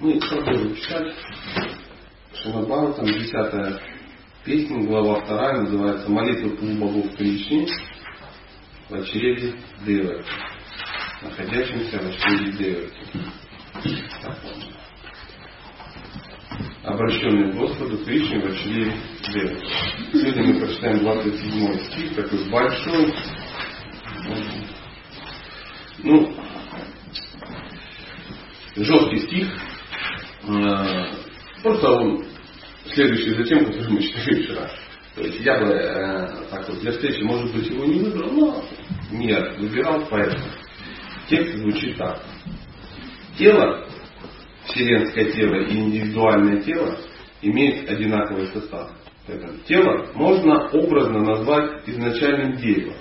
Мы продолжим читать. Шимабава, там 10 песня, глава 2, называется «Молитва двух богов Кришне в очереди Девати», находящимся в очереди Девати. Обращенный к Господу Кришне в очереди Девати. Сегодня мы прочитаем 27 стих, такой большой. Ну, жесткий стих. Э, просто он следующий за тем, который мы читали вчера. То есть я бы э, так вот для встречи, может быть, его не выбрал, но нет, выбирал поэтому. Текст звучит так. Тело, вселенское тело и индивидуальное тело имеют одинаковый состав. Это тело можно образно назвать изначальным деревом.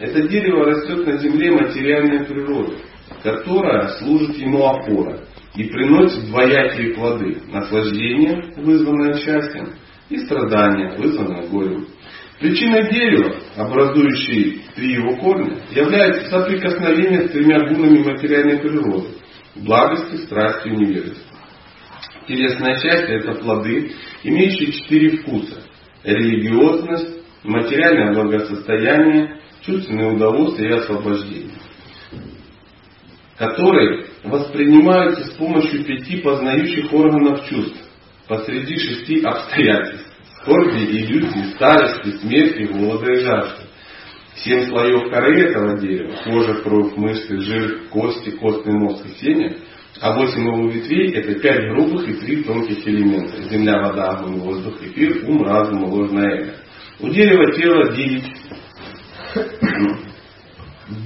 Это дерево растет на земле материальной природы которая служит ему опорой и приносит двоякие плоды. Наслаждение, вызванное счастьем, и страдания, вызванное горем. Причиной дерева, образующей три его корня, является соприкосновение с тремя гунами материальной природы – благости, страсти и невежества. Телесное счастье – это плоды, имеющие четыре вкуса – религиозность, материальное благосостояние, чувственное удовольствие и освобождение которые воспринимаются с помощью пяти познающих органов чувств посреди шести обстоятельств. Скорби, иллюзии, старости, смерти, голода и жажды. Семь слоев коры этого дерева, кожа, кровь, мышцы, жир, кости, костный мозг и семя, а восемь его ветвей это пять грубых и три тонких элемента. Земля, вода, огонь, воздух, эфир, ум, разум и ложное эго. У дерева тело девять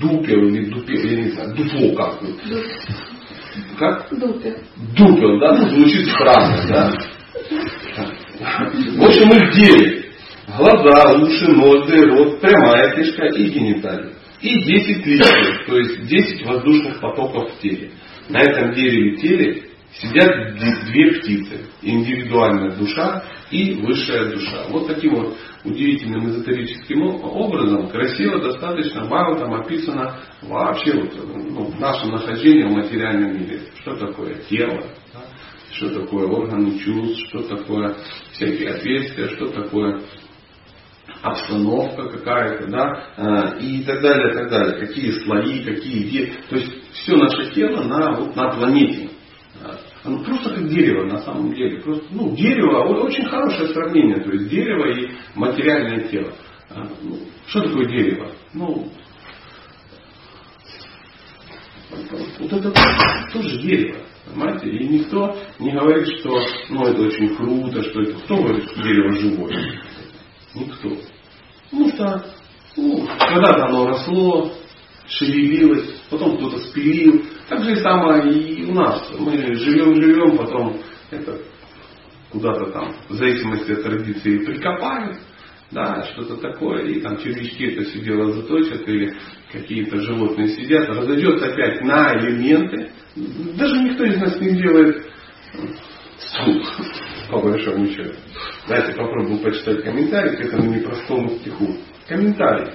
дупел или дупел, я не знаю, дупло как Как? Дупел. Дупел, да, ну звучит странно, да. В общем, их девять. Глаза, уши, ноздри, рот, прямая кишка и гениталии. И 10 листьев, то есть 10 воздушных потоков в теле. На этом дереве теле сидят две птицы. Индивидуальная душа и высшая душа. Вот таким вот удивительным эзотерическим образом, красиво достаточно, мало там описано вообще вот, ну, наше нахождение в материальном мире. Что такое тело, что такое органы чувств, что такое всякие отверстия, что такое обстановка какая-то, да, э, и так далее, так далее. Какие слои, какие виды. То есть все наше тело на, вот, на планете. Оно просто как дерево на самом деле. Просто, ну, дерево, очень хорошее сравнение. То есть дерево и материальное тело. А, ну, что такое дерево? Ну, вот это тоже дерево. Понимаете? И никто не говорит, что ну, это очень круто, что это. Кто говорит, что дерево живое? Никто. Потому что ну, когда-то оно росло, шевелилось, потом кто-то спилил, так же и самое и у нас. Мы живем-живем, потом это куда-то там, в зависимости от традиции, прикопают, да, что-то такое, и там червячки это все дело заточат, или какие-то животные сидят, разойдется опять на элементы. Даже никто из нас не делает суд, по большому счету. Давайте попробуем почитать комментарий к этому непростому стиху. Комментарий.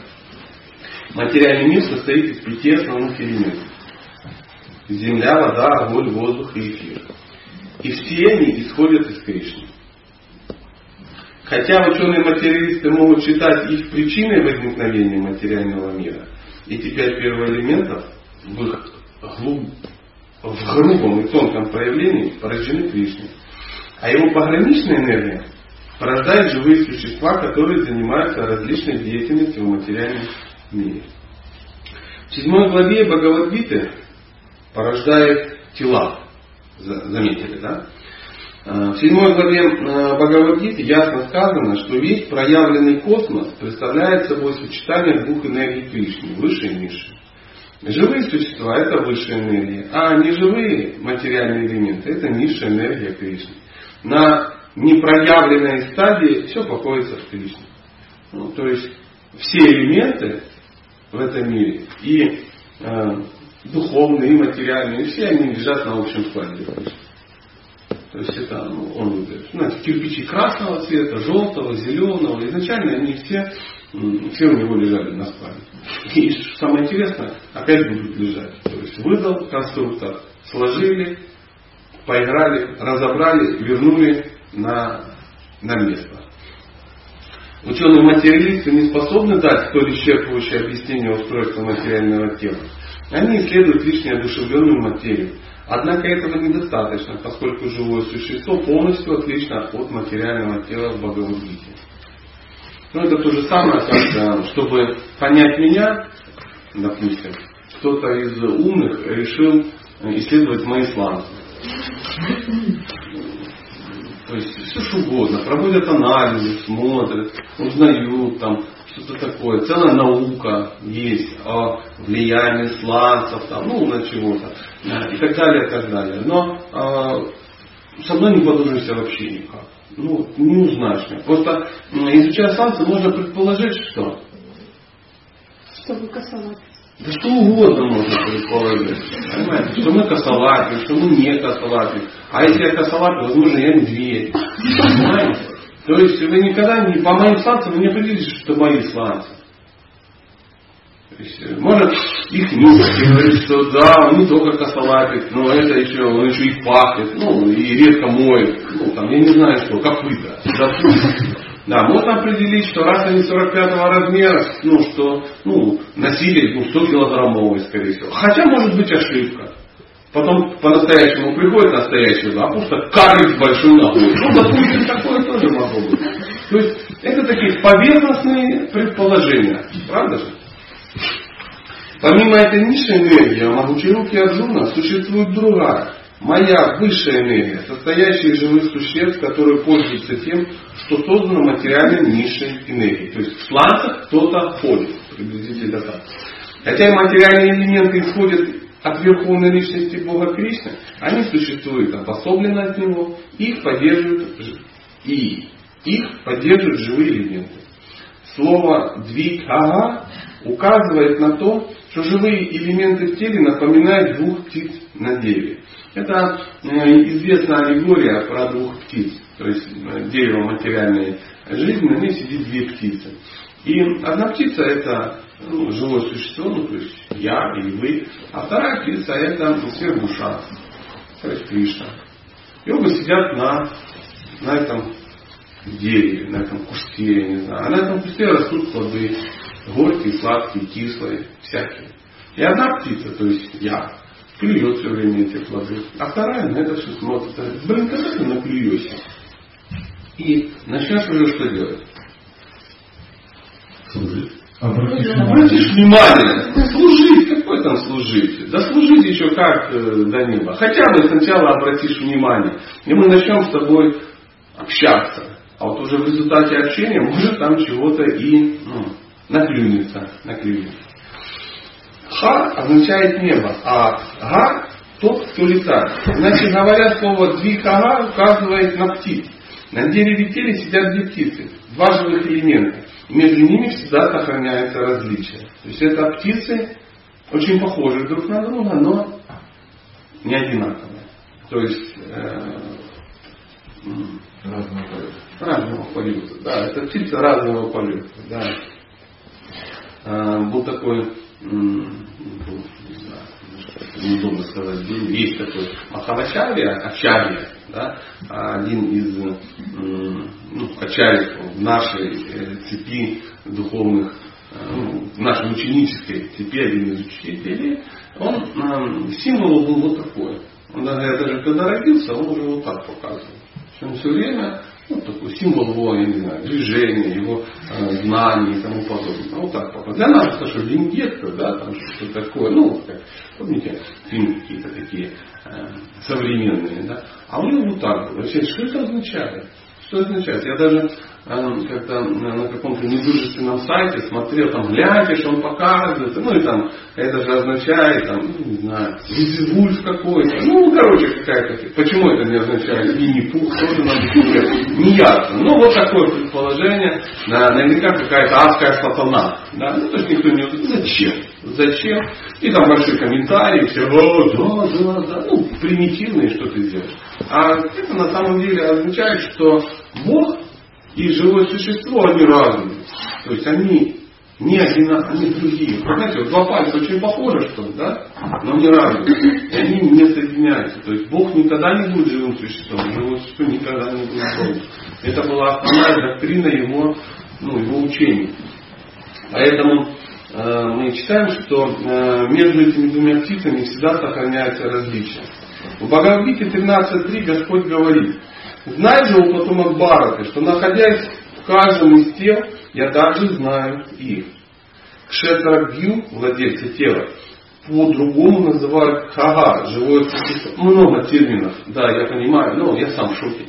Материальный мир состоит из пяти основных элементов земля, вода, огонь, воздух и эфир. И все они исходят из Кришны. Хотя ученые-материалисты могут считать их причиной возникновения материального мира, эти пять первоэлементов в их глуб, в грубом и тонком проявлении порождены Кришной. А его пограничная энергия порождает живые существа, которые занимаются различной деятельностью в материальном мире. В седьмой главе Бхагавадгиты порождает тела. Заметили, да? А, в седьмой главе а, Бхагавадгиты ясно сказано, что весь проявленный космос представляет собой сочетание двух энергий Кришны, высшей и низшей. Живые существа – это высшая энергия, а неживые материальные элементы – это низшая энергия Кришны. На непроявленной стадии все покоится в Кришне. Ну, то есть все элементы в этом мире и э, духовные, и материальные, все они лежат на общем складе. То есть это ну, он выберет. Знаете, кирпичи красного цвета, желтого, зеленого. Изначально они все, все у него лежали на складе. И самое интересное, опять будут лежать. То есть выдал конструктор, сложили, поиграли, разобрали, вернули на, на место. Ученые-материалисты не способны дать столь исчерпывающее объяснение устройства материального тела. Они исследуют лишь неодушевленную материю. Однако этого недостаточно, поскольку живое существо полностью отлично от материального тела в Бхагавадгите. Ну, это то же самое, как чтобы понять меня, допустим, кто-то из умных решил исследовать мои сланцы. То есть все что угодно. Проводят анализы, смотрят, узнают там что-то такое. Целая наука есть о влиянии сланцев, там, ну, на чего-то. И так далее, и так далее. Но э, со мной не подружишься вообще никак. Ну, не узнаешь меня. Просто изучая сланцы, можно предположить, что. Что вы косолапец. Да что угодно можно предположить. Понимаете? Что мы косолапим, что мы не косолапим. А если я косолапим, возможно, я медведь. Понимаете? То есть вы никогда не, по моим сланцам вы не определите, что это мои сланцы. То есть, э, может их нюхать говорит, что да, он не только косолапит, но это еще, он еще и пахнет, ну, и редко моет, ну, там, я не знаю что, копыта. Да, можно определить, что раз они 45 размера, ну что, ну, носили ну, 100 килограммовый, скорее всего. Хотя может быть ошибка. Потом по-настоящему приходит настоящий, а просто карлик с большой ногой. Ну, допустим, такое тоже могло быть. То есть, это такие поверхностные предположения. Правда же? Помимо этой низшей энергии, у Махучаруки Арджуна существует другая, моя высшая энергия, состоящая из живых существ, которые пользуются тем, что создано материальной низшей энергией. То есть в сланцах кто-то ходит, приблизительно так. Хотя и материальные элементы исходят от верховной личности Бога Кришны, они существуют обособленно от Него, их поддерживают и их поддерживают живые элементы. Слово двикага указывает на то, что живые элементы в теле напоминают двух птиц на дереве. Это э, известная аллегория про двух птиц. То есть э, дерево материальной жизни, на ней сидит две птицы. И одна птица это ну, живое существо, ну то есть я или вы, а вторая птица это сверхдуша, то есть Кришна. И оба сидят на, на этом дереве, на этом кусте, я не знаю. А на этом кусте растут плоды, горькие, сладкие, кислые, всякие. И одна птица, то есть я, клюет все время эти плоды. А вторая на это все смотрит. Блин, когда ты наклюешься? И начнешь уже что делать? Служить. Обратишь внимание, служить, какой там служить? Да служить еще как э, до неба. Хотя бы сначала обратишь внимание. И мы начнем с тобой общаться. А вот уже в результате общения может там чего-то и ну, наклюнется, наклюнется. Ха означает небо, а га тот, кто летает. Значит, говоря слово двихага указывает на птиц. На дереве теле сидят две птицы, два живых элемента. Между ними всегда сохраняется различие. То есть это птицы очень похожи друг на друга, но не одинаковые. То есть э, разного полета. Разного полета. Да, это птица разного полета. Да. Э, был такой не знаю, неудобно сказать, есть такой Махавачарья, Ачарья, да, один из ну, Ачарьев в нашей э, цепи духовных, э, ну, в нашей ученической цепи, один из учителей, он, символ был вот такой. Он даже, даже когда родился, он уже вот так показывал. Он все время ну, такой символ его, я не знаю, движения, его э, знаний и тому подобное. Ну, вот так пока. Для нас это что, вингетка, да, там что-то такое, ну, как, помните, фильмы какие-то такие э, современные, да. А у него вот так было. Вообще, что это означает? Что означает? Я даже э, как-то на каком-то недружественном сайте смотрел, там глядишь, он показывает, ну и там, это же означает, там, ну, не знаю, вульф какой-то, ну, короче, какая-то, почему это не означает Винни-Пух, тоже нам не ясно. Ну, вот такое предположение, наверняка какая-то адская сатана, да, ну, то есть никто не зачем? Зачем? И там большие комментарии, все, да, да, да, ну, примитивные, что ты делаешь. А это на самом деле означает, что Бог и живое существо, они разные. То есть они не одинаковые, они другие. Знаете, вот два пальца очень похожи, что ли, да? Но не разные. И они не соединяются. То есть Бог никогда не будет живым существом, живое существо никогда не будет Богом. Это была основная доктрина его, ну, его учения. Поэтому э, мы читаем, что э, между этими двумя птицами всегда сохраняется различие. В Бхагавадгите 13.3 Господь говорит, знай же у потомок Бараты, что находясь в каждом из тел, я также знаю их. Кшетрагью, владельцы тела, по-другому называют хага, живое существо. Много терминов, да, я понимаю, но я сам в шоке.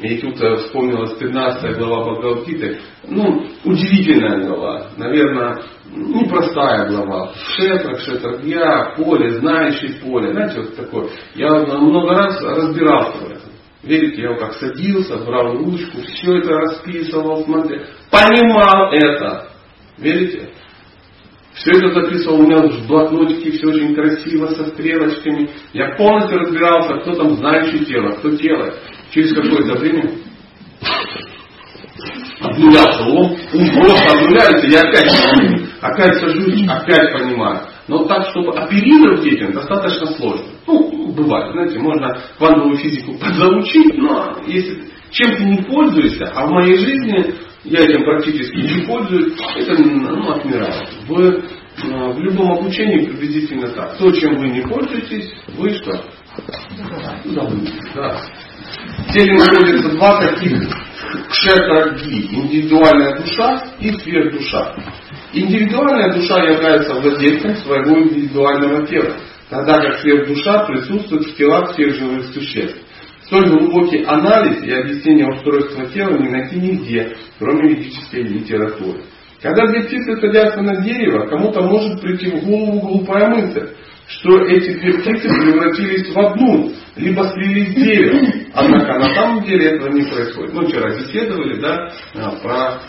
И тут э, вспомнилась 13 глава Бхагавадгиты. Ну, удивительная глава. Наверное, непростая глава. Шетра, Кшетрагья, поле, знающий поле. Знаете, вот такое. Я много раз разбирался в. Верите, я вот как садился, брал ручку, все это расписывал, смотрел. Понимал это. Верите? Все это записывал у меня в блокнотике, все очень красиво, со стрелочками. Я полностью разбирался, кто там знающий тело, кто делает. Через какое-то время обнулялся ум просто обнуляется, я опять опять сажусь, опять понимаю. Но так, чтобы оперировать этим, достаточно сложно. Ну, бывает, знаете, можно квантовую физику подзаучить, но если чем ты не пользуешься, а в моей жизни я этим практически не пользуюсь, это ну, отмирает. В, э, в любом обучении приблизительно так. То, чем вы не пользуетесь, вы что? Да. В теле находится два таких кшетраги. Индивидуальная душа и сверхдуша. Индивидуальная душа является владельцем своего индивидуального тела, тогда как сверхдуша присутствует в телах всех живых существ. Столь глубокий анализ и объяснение устройства тела не найти нигде, кроме ведической литературы. Когда две птицы садятся на дерево, кому-то может прийти в голову глупая мысль, что эти две птицы превратились в одну, либо слились в дерево. Однако на самом деле этого не происходит. Мы вчера беседовали, да, а, про,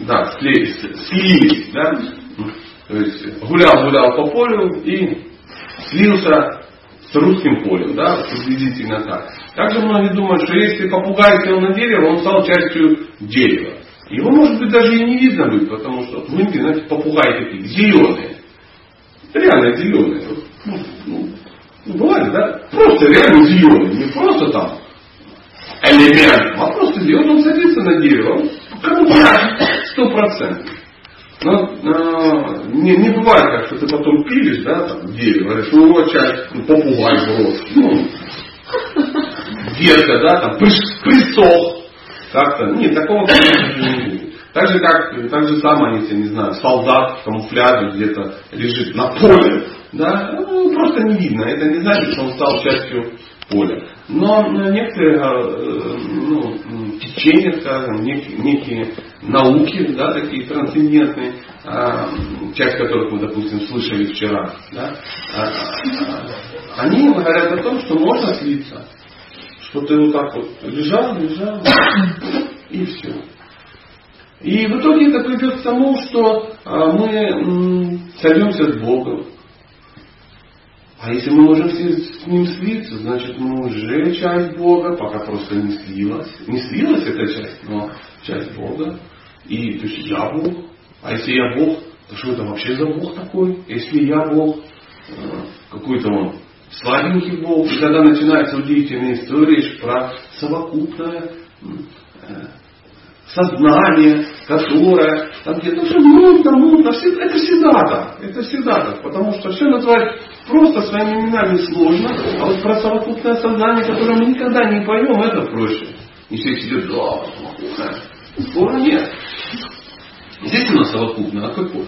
да, слились, слились, да, то есть гулял-гулял по полю и слился с русским полем, да, приблизительно так. Также многие думают, что если попугай сел на дерево, он стал частью дерева. Его, может быть, даже и не видно будет, потому что в Индии, знаете, попугаи такие зеленые. Реально зеленые. Ну, ну, ну, бывает, да? Просто реально зеленый. Не просто там элемент, а просто зеленый. Он садится на дерево. Он камуфляж сто процентов. Но э, не, не бывает так, что ты потом пилишь, да, там, дерево, говоришь, ну вот часть, ну, попугай в Ну, детка, да, там, присох. Как-то. Нет, такого, не будет. Так же, как, так же самое, если, не знаю, солдат в камуфляже где-то лежит на поле, да, ну, просто не видно. Это не значит, что он стал частью поля. Но некоторые э, ну, течения, скажем, некие, некие науки, да, такие трансцендентные, а, часть которых мы, допустим, слышали вчера, да, а, а, они говорят о том, что можно слиться. Что ты вот так вот лежал, лежал, и все. И в итоге это придет к тому, что мы сойдемся с Богом, а если мы можем с ним слиться, значит мы уже часть Бога, пока просто не слилась. Не слилась эта часть, но часть Бога. И то есть я Бог. А если я Бог, то что это вообще за Бог такой? Если я Бог, э, какой-то он слабенький Бог. И когда начинается удивительная история про совокупное э, сознание, которое там где-то все мутно, мутно, это всегда так. Это всегда так. Потому что все назвать просто своими именами сложно, а вот про совокупное сознание, которое мы никогда не поймем, это проще. И все сидят, да. Спора нет. Здесь у нас совокупное, а какое?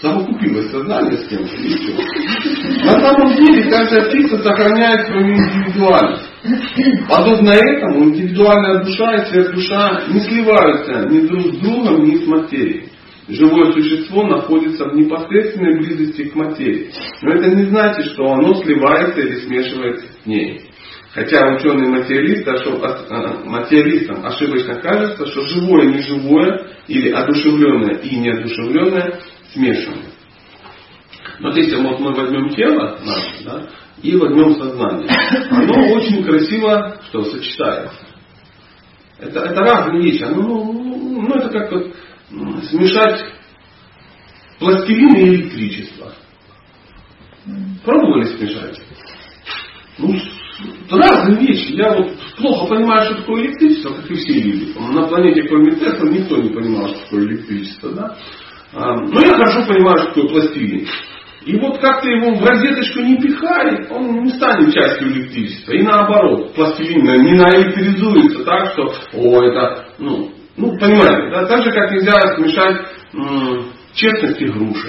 Совокупилось сознание с кем-то все. На самом деле каждая птица сохраняет свою индивидуальность. Подобно этому индивидуальная душа и сверхдуша не сливаются ни друг с другом, ни с материей живое существо находится в непосредственной близости к материи. Но это не значит, что оно сливается или смешивается с ней. Хотя ученые материалисты, а, материалистам ошибочно кажется, что живое и неживое, или одушевленное и неодушевленное смешаны. Вот если вот мы возьмем тело наше, да, и возьмем сознание, оно очень красиво что сочетается. Это, это разные вещи. Оно, ну, ну, ну это как вот смешать пластилин и электричество. Пробовали смешать? Ну, разные вещи. Я вот плохо понимаю, что такое электричество, как и все люди. На планете, кроме Тесла, никто не понимал, что такое электричество. Да? А, но я хорошо понимаю, что такое пластилин. И вот как ты его в розеточку не пихай, он не станет частью электричества. И наоборот, пластилин не наэлектризуется так, что, о, это, ну, ну понимаете, да? так же, как нельзя смешать м- честность и груши.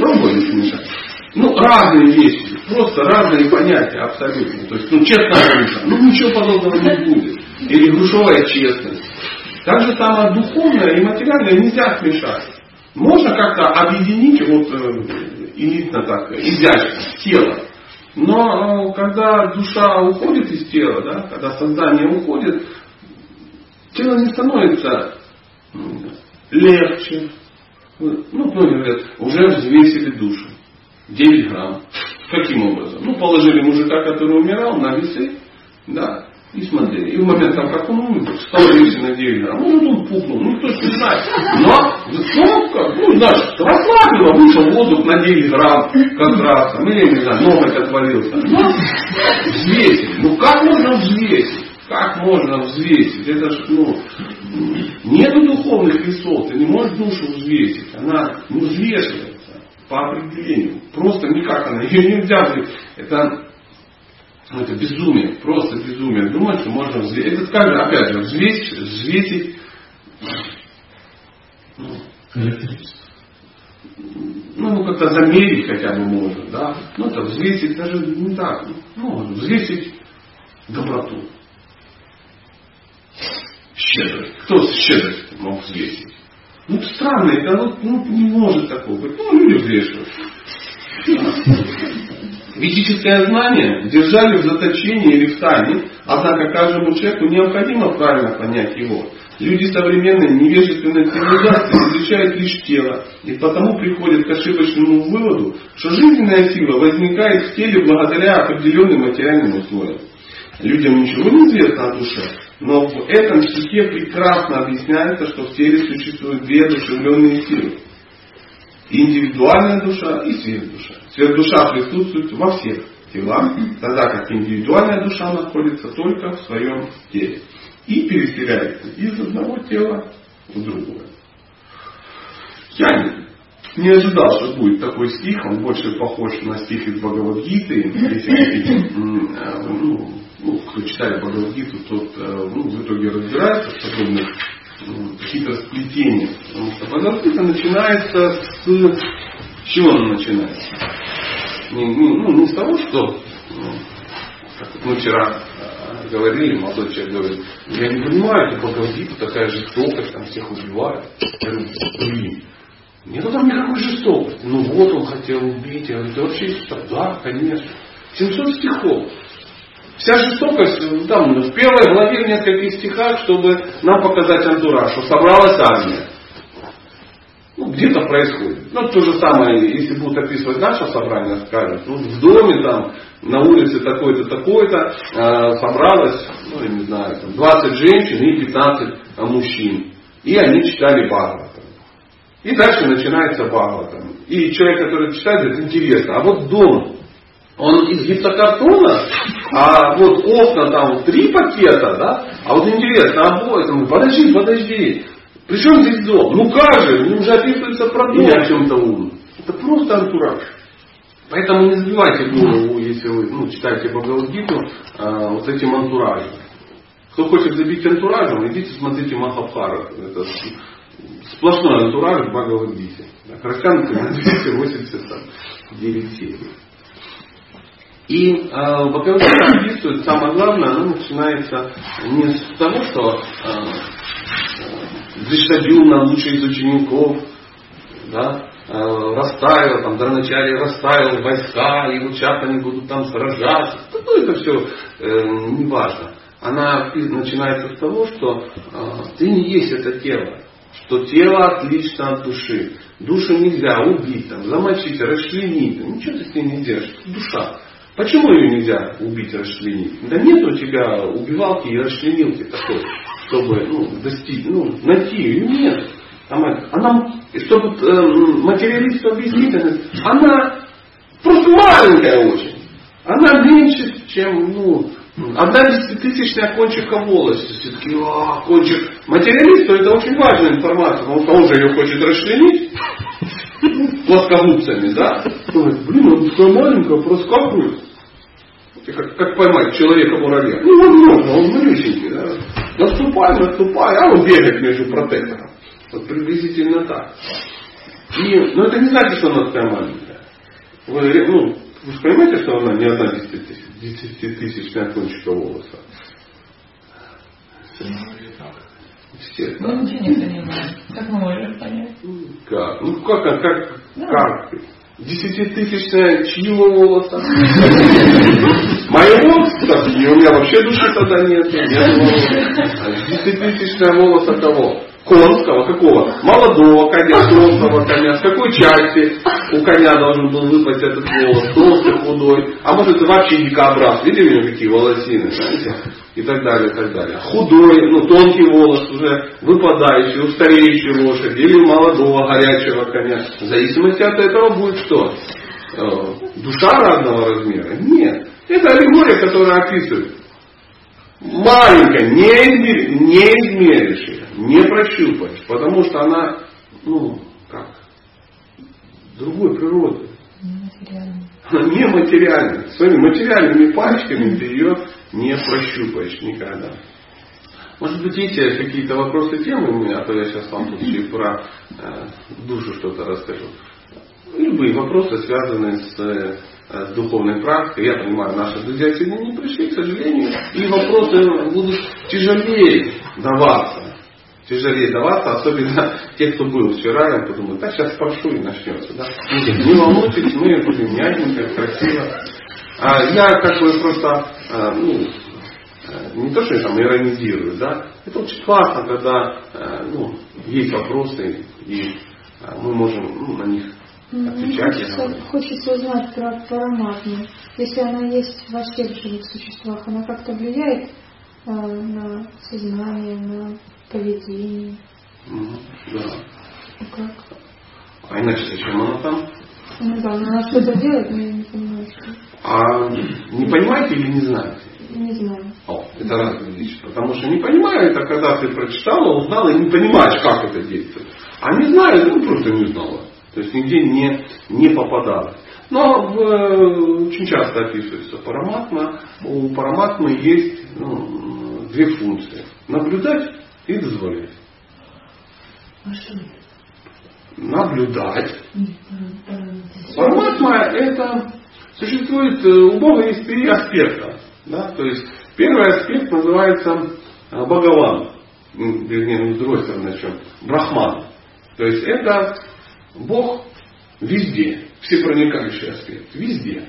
Пробовали смешать. Ну, разные вещи, просто разные понятия абсолютно. То есть, ну, честная груша, ну, ничего подобного не будет. Или грушевая честность. Так же самое духовное и материальное нельзя смешать. Можно как-то объединить вот элитно так, изящно, тело. Но э, когда душа уходит из тела, да, когда сознание уходит, тело не становится легче. Ну, многие говорят, уже взвесили душу. 9 грамм. Каким образом? Ну, положили мужика, который умирал, на весы, да, и смотрели. И в момент, там, как он стал весить на 9 грамм. Может, он пукнул, ну, никто не знает. Но, ну, как, ну, знаешь, расслабило, вышел воздух на 9 грамм, как раз, там, или, не знаю, ноготь отвалился. Но, взвесить. Ну, как можно взвесить? Как можно взвесить? Это ж, ну, нету духовных весов, ты не можешь душу взвесить. Она не взвешивается по определению. Просто никак она, ее нельзя взвесить. Это ну, это безумие, просто безумие. Думать, что можно взвесить. Это скажем, опять же, взвесить, взвесить ну, ну, как-то замерить хотя бы можно, да. Ну, это взвесить даже не так. Ну, взвесить доброту. Щедрость. Кто с щедростью мог взвесить? Ну, странно, это вот, ну, не может такого быть. Ну, люди взвешивают. Ведическое знание держали в заточении или в тайне, однако каждому человеку необходимо правильно понять его. Люди современной невежественной цивилизации изучают лишь тело, и потому приходят к ошибочному выводу, что жизненная сила возникает в теле благодаря определенным материальным условиям. Людям ничего не известно о душе, но в этом стихе прекрасно объясняется, что в теле существуют две одушевленные силы. Индивидуальная душа и сверхдуша. Сверхдуша присутствует во всех телах, тогда как индивидуальная душа находится только в своем теле. И переселяется из одного тела в другое. Я не ожидал, что будет такой стих, он больше похож на стих из Бхагавадгиты. Хотите, ну, ну, кто читает Бхагавадгиту, тот э, ну, в итоге разбирается в подобных хитросплетение. Потому что Бхагавадгита начинается с... Чего она начинается? Не, ну, ну, не с того, что ну, как мы вчера э, говорили, молодой человек говорит, я не понимаю, это Бхагавадгита такая жестокость, там всех убивают. Говорю, блин, нету там никакой жестокости. Ну вот он хотел убить. Я говорю, ты вообще да, конечно. 700 стихов. Вся жестокость ну, там, в первой главе в нескольких стихах, чтобы нам показать антураж, что собралась армия. Ну, где-то происходит. Ну, то же самое, если будут описывать наше собрание, скажут, ну, в доме там, на улице такой-то, такой-то, э, собралось, ну, я не знаю, там, 20 женщин и 15 а, мужчин. И они читали Бхагаватам. И дальше начинается Бхагаватам. И человек, который читает, говорит, интересно, а вот дом он из гипсокартона, а вот окна там три пакета, да? А вот интересно, обои там, подожди, подожди. Причем здесь дом? Ну как же, ну уже описывается про дом. о чем-то умном. Это просто антураж. Поэтому не забивайте голову, если вы ну, читаете Бхагавадгиту, э, вот этим антуражем. Кто хочет забить антуражем, идите смотрите Махабхара. Это сплошной антураж в Бхагавадгите. Растянутый на 289 серий. И э, Бхагавадгита описывает, самое главное, оно начинается не с того, что э, на лучший из учеников, да, э, расставил, там, Драначари расставил войска, и вот сейчас они будут там сражаться. Ну, это все э, не важно. Она начинается с того, что э, ты не есть это тело, что тело отлично от души. Душу нельзя убить, там, замочить, расчленить. Ничего ты с ней не делаешь. Душа. Почему ее нельзя убить, расчленить? Да нет у тебя убивалки и расчленилки такой, чтобы ну, достичь, ну, найти ее нет. Она, она чтобы э, материалисту объяснить, она просто маленькая очень. Она меньше, чем ну, одна десятитысячная кончика волоса. Все-таки, а, кончик. Материалисту это очень важная информация, он же ее хочет расчленить плоскогубцами, да? Блин, он такая маленькая, проскакивает. Как, как поймать человека-муравья? Ну, возможно, он малюсенький, да? Наступай, наступай, а он бегает между протектором. Вот приблизительно так. И, но это не значит, что она такая маленькая. Вы, ну, вы же понимаете, что она не одна десятитысячная кончика волоса? Все так. Ну, ничего не понимаю. Как мы можем понять? Как? Ну, как, как, как, да. как? Десятитысячная чьего волоса? Моего? И у меня вообще души тогда нет. Десятитысячная волоса кого? Конского, какого? Молодого коня, взрослого коня, с какой части у коня должен был выпасть этот волос, толстый, худой, а может это вообще дикобраз, видели у него какие волосины, знаете, и так далее, и так далее. Худой, ну тонкий волос уже выпадающий, у стареющей лошади или молодого горячего коня. В зависимости от этого будет что? Э, душа разного размера? Нет. Это аллегория, которая описывает маленькая, не, не измеришь ее, не прощупаешь, потому что она, ну, как, другой природы. Она нематериальная. Своими материальными пальчиками ты ее не прощупаешь никогда. Может быть, есть какие-то вопросы, темы у меня, а то я сейчас вам тут еще и про э, душу что-то расскажу. Любые вопросы, связанные с э, духовной практикой. Я понимаю, наши друзья сегодня не пришли, к сожалению, и вопросы будут тяжелее даваться. Тяжелее даваться, особенно те, кто был вчера, я подумал, так сейчас спрошу и начнется. Да? Не волнуйтесь, мы будем мягенько, красиво. А я как бы просто, э, ну, э, не то, что я там иронизирую, да, это очень классно, когда ну, есть вопросы, и мы можем ну, на них отвечать. Хочется, хочется узнать про параматму. Если она есть во всех живых существах, она как-то влияет э, на сознание, на поведение. Да. Ну как? А иначе зачем она там? Ну да, она что-то делает, но я не понимаю, что. А не понимаете или не знаете? Не знаю. О, это разные вещи. Потому что не понимаю, это когда ты прочитала, узнала и не понимаешь, как это действует. А не знаю, ну просто не знала. То есть нигде не, не попадалось. Но в, э, очень часто описывается параматма. У параматмы есть ну, две функции. Наблюдать и дозволять. А что? Наблюдать. Параматма это существует, э, у Бога есть три аспекта. Да? То есть первый аспект называется э, Бхагаван. Вернее, с другой стороны, начнем. Брахман. То есть это Бог везде, всепроникающий аспект, везде.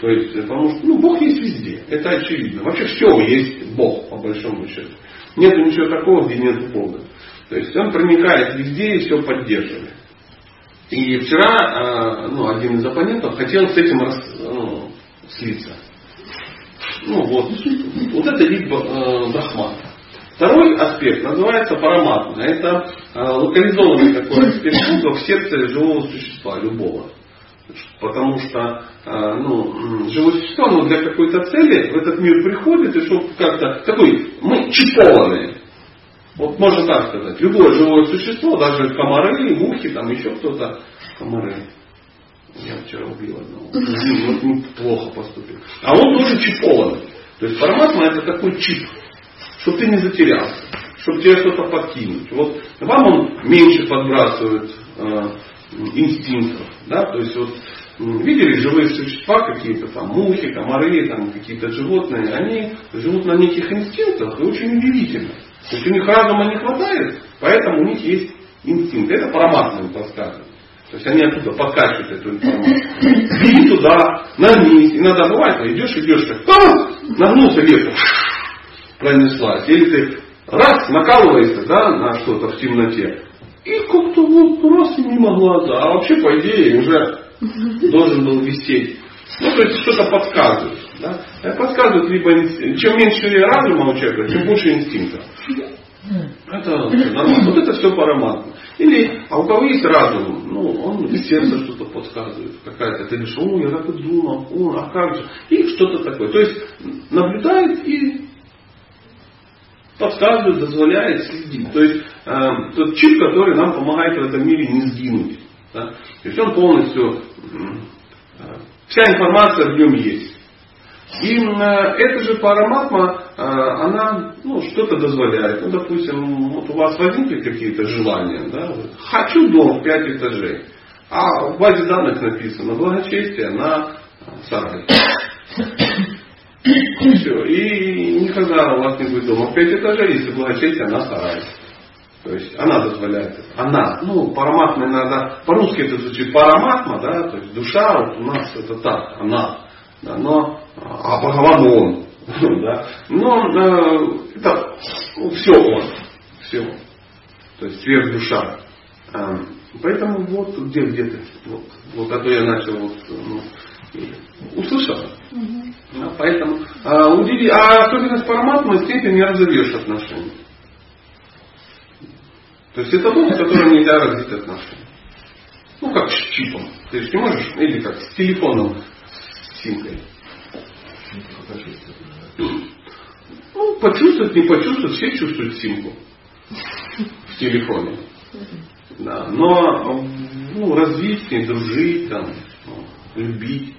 То есть, потому что ну, Бог есть везде, это очевидно. Вообще все есть Бог, по большому счету. Нет ничего такого, где нет Бога. То есть он проникает везде и все поддерживает. И вчера а, ну, один из оппонентов хотел с этим рас, ну, слиться. Ну вот, вот это вид э, Брахмана. Второй аспект называется параматма. Это э, локализованный такой аспект в сердце живого существа, любого. Потому что э, ну, живое существо оно для какой-то цели в этот мир приходит, и чтобы как-то такой, мы чипованные. Вот можно так сказать. Любое живое существо, даже комары, мухи, там еще кто-то, комары. Я вчера убил одного. Вот неплохо поступил. А он тоже чипованный. То есть параматма это такой чип чтобы ты не затерялся, чтобы тебе что-то подкинуть. Вот вам он меньше подбрасывает э, инстинктов. Да? То есть вот видели живые существа какие-то там мухи, комары, там какие-то животные, они живут на неких инстинктах и очень удивительно. То есть у них разума не хватает, поэтому у них есть инстинкт. Это параматно им подсказывает. То есть они оттуда подкачивают эту информацию. Беги туда, нагнись. Иногда бывает, идешь, идешь, так, а, нагнулся ветром пронеслась. Или ты раз накалываешься да, на что-то в темноте, и как-то вот раз и мимо глаза. А вообще, по идее, уже должен был висеть. Ну, то есть что-то подсказывает. Да? Подсказывает либо чем меньше разума у человека, тем больше инстинкта. Это нормально. Вот это все параматно. Или, а у кого есть разум, ну, он из сердца что-то подсказывает, какая-то, ты говоришь, о, я так и думал, о, а как же, и что-то такое. То есть наблюдает и подсказывает, дозволяет, следит. То есть э, тот чип, который нам помогает в этом мире не сгинуть. Да? То есть он полностью, э, вся информация в нем есть. И э, эта же параматма, э, она ну, что-то дозволяет. Ну, допустим, вот у вас возникли какие-то желания. Да? Хочу дом в пять этажей. А в базе данных написано благочестие на сарай. Все. И никогда у вас не будет дома в пять этажей, если благочестие на сарай. То есть она дозволяет. Она. Ну, параматма иногда, по-русски это звучит параматма, да, то есть душа вот у нас это так, она. Да, но, а Бхагаван он. Да, но э, это ну, все он. Все. То есть сверхдуша. Э, поэтому вот где, где ты. Вот, вот а я начал вот, ну, услышал. Угу. Да, поэтому а, удиви, а особенность параматмы с кем ты не разовьешь отношения. То есть это Бог, с которым нельзя развить отношения. Ну, как с чипом. Ты же не можешь, или как с телефоном, с симкой. Ну, почувствовать, не почувствовать, все чувствуют симку в телефоне. Да, но ну, развить дружить, там, ну, любить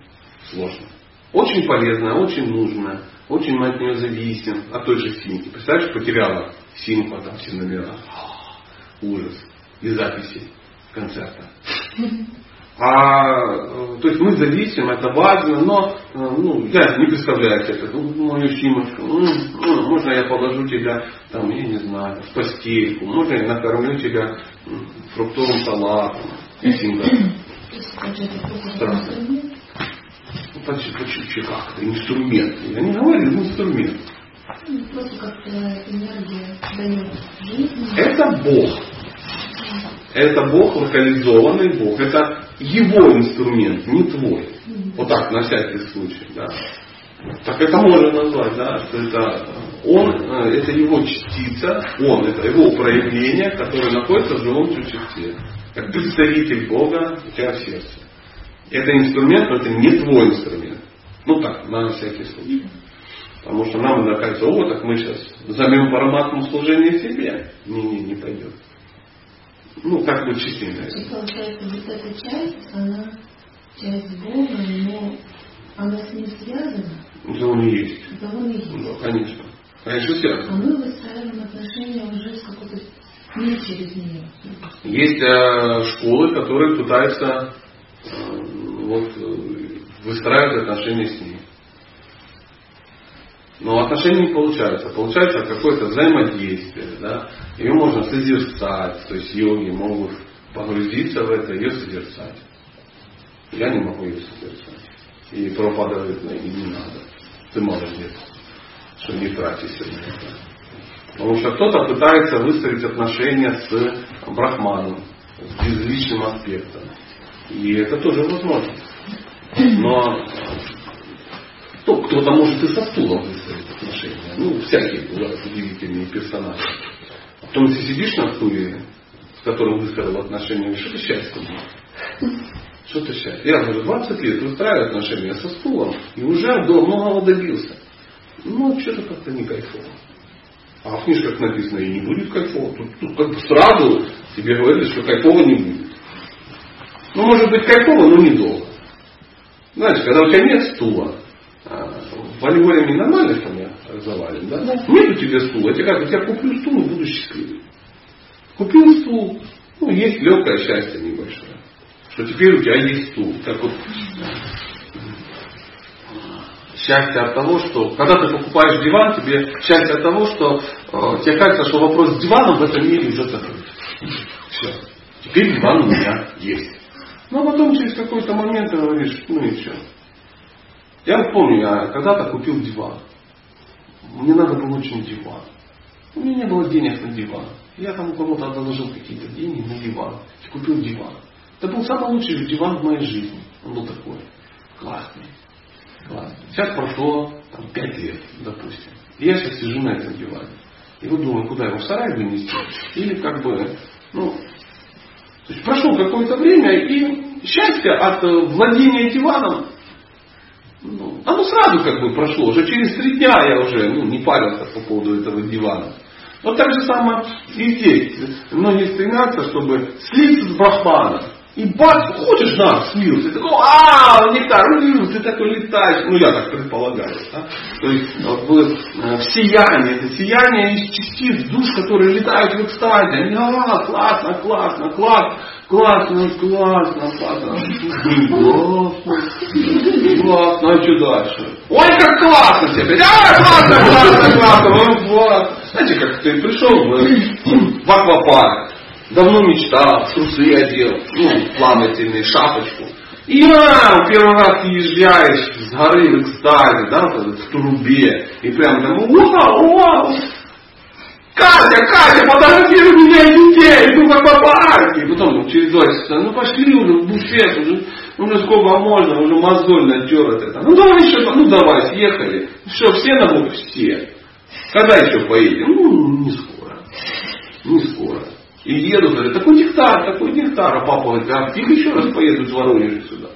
сложно. Очень полезная, очень нужная, очень мы от нее зависим, от той же симки. Представляешь, потеряла симку, там все номера ужас и записи концерта. А, э, то есть мы зависим, это важно, но э, ну, я не представляю себе, ну, мою Симочку, ну, ну, можно я положу тебя, там, я не знаю, в постельку, можно я накормлю тебя фруктовым салатом. Симка. Страшно. Ну, почти, почти как это инструмент. Я не говорю, инструмент. Просто как энергия дает жизнь. Это Бог. Это Бог, локализованный Бог. Это его инструмент, не твой. Вот так, на всякий случай. Да. Так это можно назвать, да, что это он, э, это его частица, он, это его проявление, которое находится в живом существе. Как представитель Бога у тебя в сердце. Это инструмент, но это не твой инструмент. Ну так, на всякий случай. Потому что нам кажется, о, так мы сейчас займем параматму служение себе. Не-не, не пойдет. Ну, как бы численно. И получается, вот эта часть, она часть Бога, но она с ним связана. Да он и есть. Да он и есть. Да, конечно. Конечно, связано. А мы выстраиваем отношения уже с какой-то не через нее. Есть э, школы, которые пытаются вот, э, выстраивать отношения с ней. Но отношения не получаются. Получается какое-то взаимодействие. Да? Ее можно созерцать. То есть йоги могут погрузиться в это ее созерцать. Я не могу ее созерцать. И пропада и не надо. Ты молодец, что не тратишься на это. Потому что кто-то пытается выстроить отношения с брахманом, с безличным аспектом. И это тоже возможно. Но ну, кто-то может и со стулом выстроить отношения. Ну, всякие бывают удивительные персонажи. А потом, если сидишь на стуле, с которым выстроил отношения, что-то счастье Что-то счастье. Я уже 20 лет выстраиваю отношения со стулом и уже до многого добился. Ну, что-то как-то не кайфово. А в книжках написано, и не будет кайфово. Тут, тут как бы сразу тебе говорили, что кайфово не будет. Ну, может быть кайфово, но недолго. Знаешь, когда у тебя нет стула, волевыми нормально там я завален, да? да? Нет у тебя стула, я тебе как, я куплю стул и буду счастливый. Купил стул, ну, есть легкое счастье небольшое. Что теперь у тебя есть стул. Как вот счастье от того, что когда ты покупаешь диван, тебе счастье от того, что э, тебе кажется, что вопрос с диваном в этом мире уже закрыт. Все. Теперь диван у меня есть. Но ну, а потом через какой-то момент ты говоришь, ну и что. Я помню, я когда-то купил диван. Мне надо было очень диван. У меня не было денег на диван. Я там у кого-то заложил какие-то деньги на диван. И купил диван. Это был самый лучший диван в моей жизни. Он был такой классный. классный. Сейчас прошло там, 5 лет, допустим. И я сейчас сижу на этом диване. И вот думаю, куда его в сарай вынести. Или как бы, ну, То есть прошло какое-то время, и счастье от владения диваном, ну, оно сразу как бы прошло. Уже через три дня я уже ну, не парился по поводу этого дивана. Вот так же самое и здесь. Многие стремятся, чтобы слиться с Брахманом. И бац, хочешь, на, слился. Такой, а, нектар, ну, ты такой летаешь. Ну, я так предполагаю. Да? То есть, вот, в, э, в сиянии, это сияние из частиц душ, которые летают в экстазе. Они, а, классно, классно, классно, классно, классно, классно. Классно, классно, а что дальше? Ой, как классно тебе! А, классно, классно, классно, ну, вот. Знаете, как ты пришел в аквапарк, давно мечтал, трусы одел, ну, плавательные, шапочку. И а, первый раз езжаешь с горы в экстазе, да, в трубе, и прям там, вау, вау, Катя, Катя, у меня детей, ну как по парке. И потом через два часа, ну пошли уже в буфет, уже, уже сколько можно, уже мозоль натер этого. Ну давай еще, ну давай, съехали. Что, все на бок? Все. Когда еще поедем? Ну, не скоро. Не скоро. И еду, говорят, такой нектар, такой нектар. А папа говорит, а их еще раз поеду из Воронежа сюда.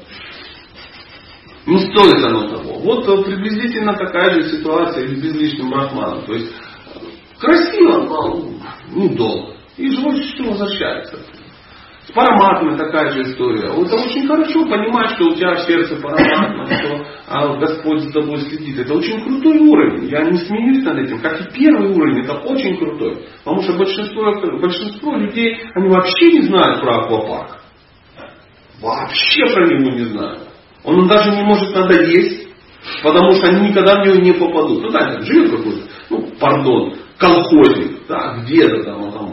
Не стоит оно того. Вот э, приблизительно такая же ситуация с безличным брахманом. То есть красиво, но недолго. И живое существо возвращается. С параматмой такая же история. Это очень хорошо понимать, что у тебя сердце параматма, что а, Господь за тобой следит. Это очень крутой уровень. Я не смеюсь над этим. Как и первый уровень, это очень крутой. Потому что большинство, большинство людей, они вообще не знают про аквапарк. Вообще про него не знают. Он даже не может надоесть, потому что они никогда в него не попадут. Ну да, живет какой-то, ну, пардон, колхозник, да, где-то там, он там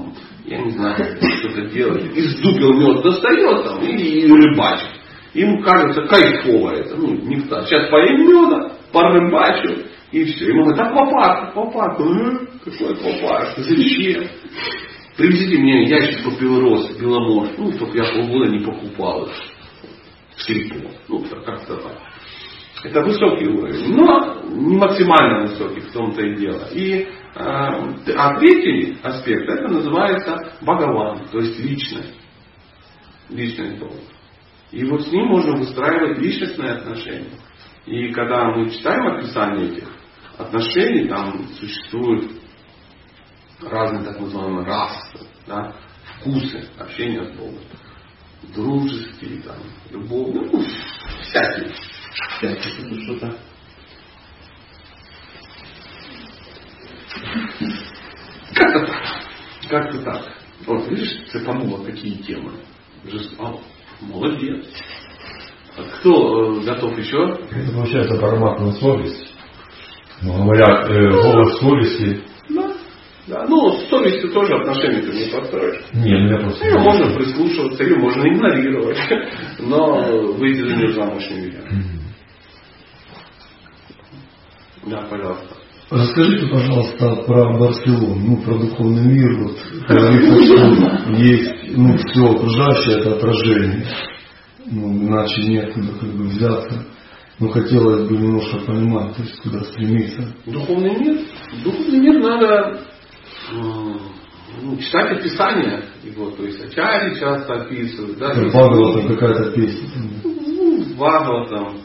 я не знаю, что-то делает, из дупел мед достает там и, и рыбачит. Ему кажется кайфово это, ну, нектар. Сейчас поем меда, порыбачу, и все. Ему говорят, аквапарк, аквапарк. Э, какой аквапарк? Зачем? Привезите мне ящик папирос, беломор. Ну, только я полгода не покупал их в сельпо. Ну, как-то так. Это высокий уровень, но не максимально высокий в том-то и дело. И а, а третий аспект, это называется Бхагаван, то есть личность. Личность Бога. И вот с ним можно выстраивать личностные отношения. И когда мы читаем описание этих отношений, там существуют разные так называемые расы, да, вкусы общения с Богом. Дружеские, там, любовные, ну, всякие. Всякие, что-то Как-то так. Как-то так. Вот, видишь, цепануло какие темы. А, молодец. А кто э, готов еще? Это получается параматная совесть. Ну, говорят, э, голос совести. Да. Да. Ну, с совестью тоже отношения ты не построишь. Не, ну я просто... Ее можно прислушиваться, ее можно игнорировать. Но выйти за нее замуж нельзя. Да, пожалуйста. Расскажите, пожалуйста, про Барселону, ну, про духовный мир. Вот, говорится, что есть ну, все окружающее, это отражение. Ну, иначе некуда как бы взяться. Но хотелось бы немножко понимать, то есть куда стремиться. Духовный мир? Духовный мир надо ну, читать описание его, то есть Ачари часто описывают. Да, там какая-то песня. Ну, Бхагаватам.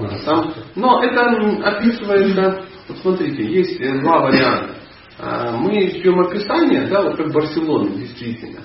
Да, там, но это описывается вот смотрите, есть два варианта. А, мы ждем описание, да, вот как Барселона, действительно.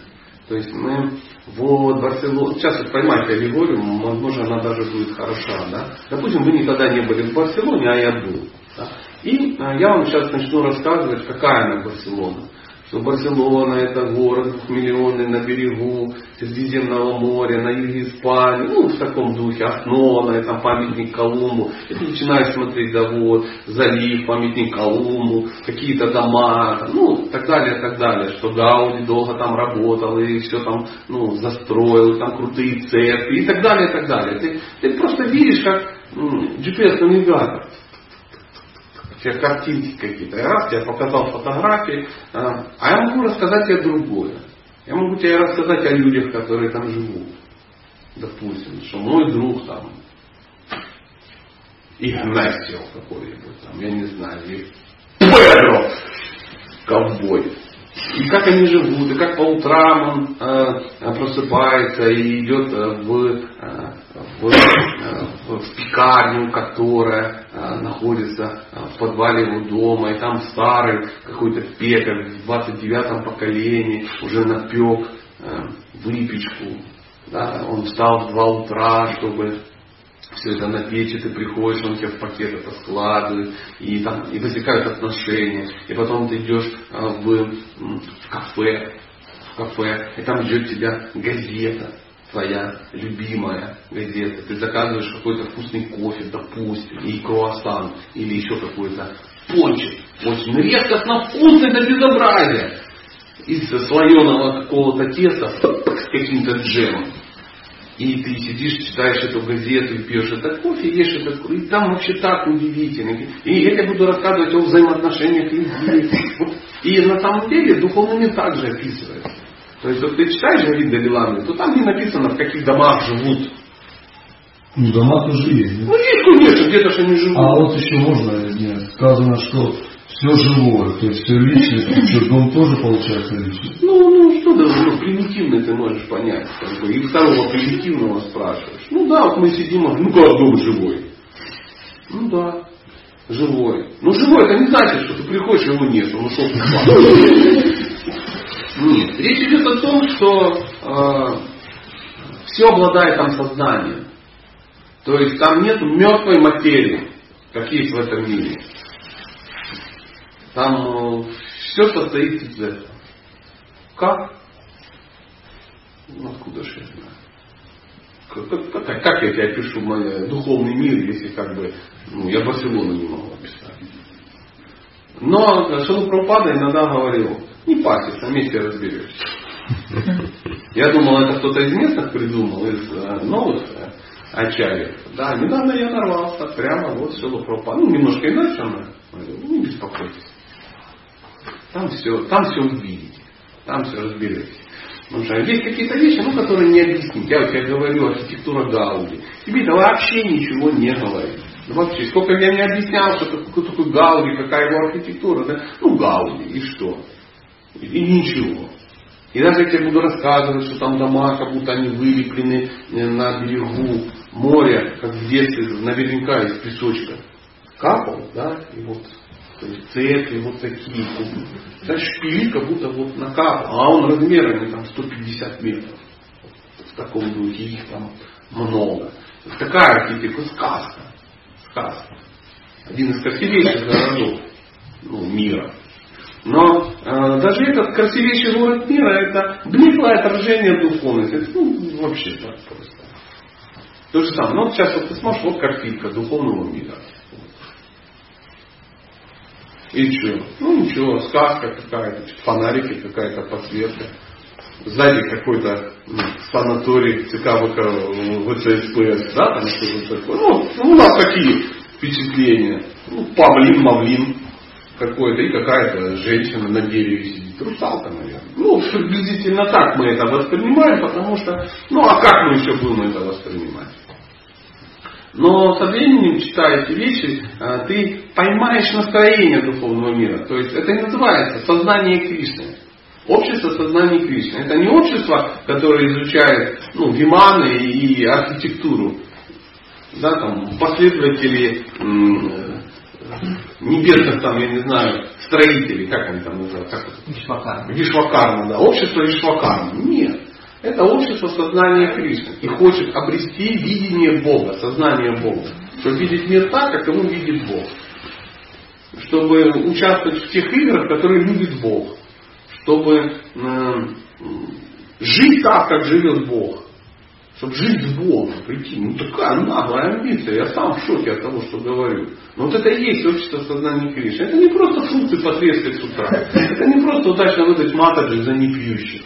То есть мы вот Барселона, сейчас вот поймайте аллегорию, возможно, она даже будет хороша, да. Допустим, вы никогда не были в Барселоне, а я был. Да? И а, я вам сейчас начну рассказывать, какая она Барселона что Барселона это город двухмиллионный на берегу Средиземного моря, на юге Испании, ну, в таком духе, основана, это памятник Колумбу. И ты начинаешь смотреть, да вот, залив, памятник Колумбу, какие-то дома, ну, так далее, так далее, что Гауди долго там работал и все там, ну, застроил, там крутые церкви и так далее, и так далее. Ты, ты просто видишь, как GPS-навигатор тебе картинки какие-то. Я раз тебе показал фотографии, а, а я могу рассказать тебе другое. Я могу тебе рассказать о людях, которые там живут. Допустим, что мой друг там Игнатьев какой-нибудь, там, я не знаю, или ковбой. И как они живут, и как по утрам он э, просыпается и идет э, в, э, в, в пекарню, которая находится в подвале его дома, и там старый какой-то пекарь в 29-м поколении уже напек э, выпечку. Да, он встал в 2 утра, чтобы все это на печи, ты приходишь, он тебе в пакет это складывает, и там и возникают отношения, и потом ты идешь в, в кафе, в кафе, и там ждет тебя газета, твоя любимая газета. Ты заказываешь какой-то вкусный кофе, допустим, и круассан, или еще какой-то пончик. Очень редкостно вкусный до безобразия. Из слоеного какого-то теста с каким-то джемом. И ты сидишь, читаешь эту газету пьешь это кофе, ешь это кофе. И там вообще так удивительно. И я тебе буду рассказывать о взаимоотношениях людей. И на самом деле духовный мир также описывается. То есть, вот ты читаешь Давид Далиланы, то там не написано, в каких домах живут. Ну, дома тоже есть. Да? Ну, есть, конечно, где-то же они живут. А вот еще можно, нет, сказано, что все живое, то есть все личное, все дом тоже получается личное. Ну, ну что да, ну, примитивно ты можешь понять. Как бы, и второго примитивного спрашиваешь. Ну да, вот мы сидим, а, ну как дом живой? Ну да, живой. Ну живой это не значит, что ты приходишь, его нет, он ушел Нет, речь идет о том, что э, все обладает там сознанием. То есть там нет мертвой материи, как есть в этом мире. Там э, все состоит из этого. Как? Ну, откуда же я знаю? Как, как, как я тебе опишу мой духовный мир, если как бы ну, я Барселону не могу описать. Но Шилу Пропада иногда говорил, не парьтесь, на месте разберешься. Я думал, это кто-то из местных придумал, из э, новых э, ачарьев. Да, недавно я нарвался прямо вот Шилу Пропада. Ну, немножко иначе, но не беспокойтесь. Там все, там все увидите. Там все разберетесь. Потому что есть какие-то вещи, ну, которые не объяснить. Я вот тебе говорю, архитектура Гауди. Тебе это вообще ничего не говорит. Вообще, сколько я не объяснял, что такое, такой Гауди, какая его архитектура. Да? Ну, Гауди, и что? И, ничего. И даже я буду рассказывать, что там дома, как будто они вылеплены э, на берегу моря, как в детстве, наверняка из песочка. Капал, да, и вот цепи вот такие. Да, шпили как будто вот на капу. А он размерами там 150 метров. В таком духе их там много. Такая архитектура, сказка. Сказка. Один из красивейших городов ну, мира. Но э, даже этот красивейший город мира это блеклое отражение духовности. Ну, вообще так просто. То же самое. Ну, вот сейчас вот ты смотришь, вот картинка духовного мира. И что? Ну ничего, сказка какая-то, фонарики какая-то подсветка. Сзади какой-то ну, санаторий ЦК ВЦСПС, да, там что-то такое. Ну, у нас какие впечатления? Ну, павлин, мавлин какой-то, и какая-то женщина на дереве сидит. Русалка, наверное. Ну, приблизительно так мы это воспринимаем, потому что, ну, а как мы еще будем это воспринимать? Но со временем, читая эти вещи, э, ты поймаешь настроение духовного мира. То есть это и называется сознание Кришны. Общество сознания Кришны. Это не общество, которое изучает ну, виманы и архитектуру. Да, там, последователи э, небесных, там, я не знаю, строителей, как они там называются? Вишвакарма. Вишвакарма, да. Общество Вишвакарма. Нет. Это общество сознания Кришны и хочет обрести видение Бога, сознание Бога. Чтобы видеть мир так, как его видит Бог. Чтобы участвовать в тех играх, которые любит Бог. Чтобы жить так, как живет Бог. Чтобы жить с Богом, прийти. Ну такая наглая амбиция. Я сам в шоке от того, что говорю. Но вот это и есть общество сознания Кришны. Это не просто фрукты потрескать с утра. Это не просто удачно выдать матаджи за непьющих.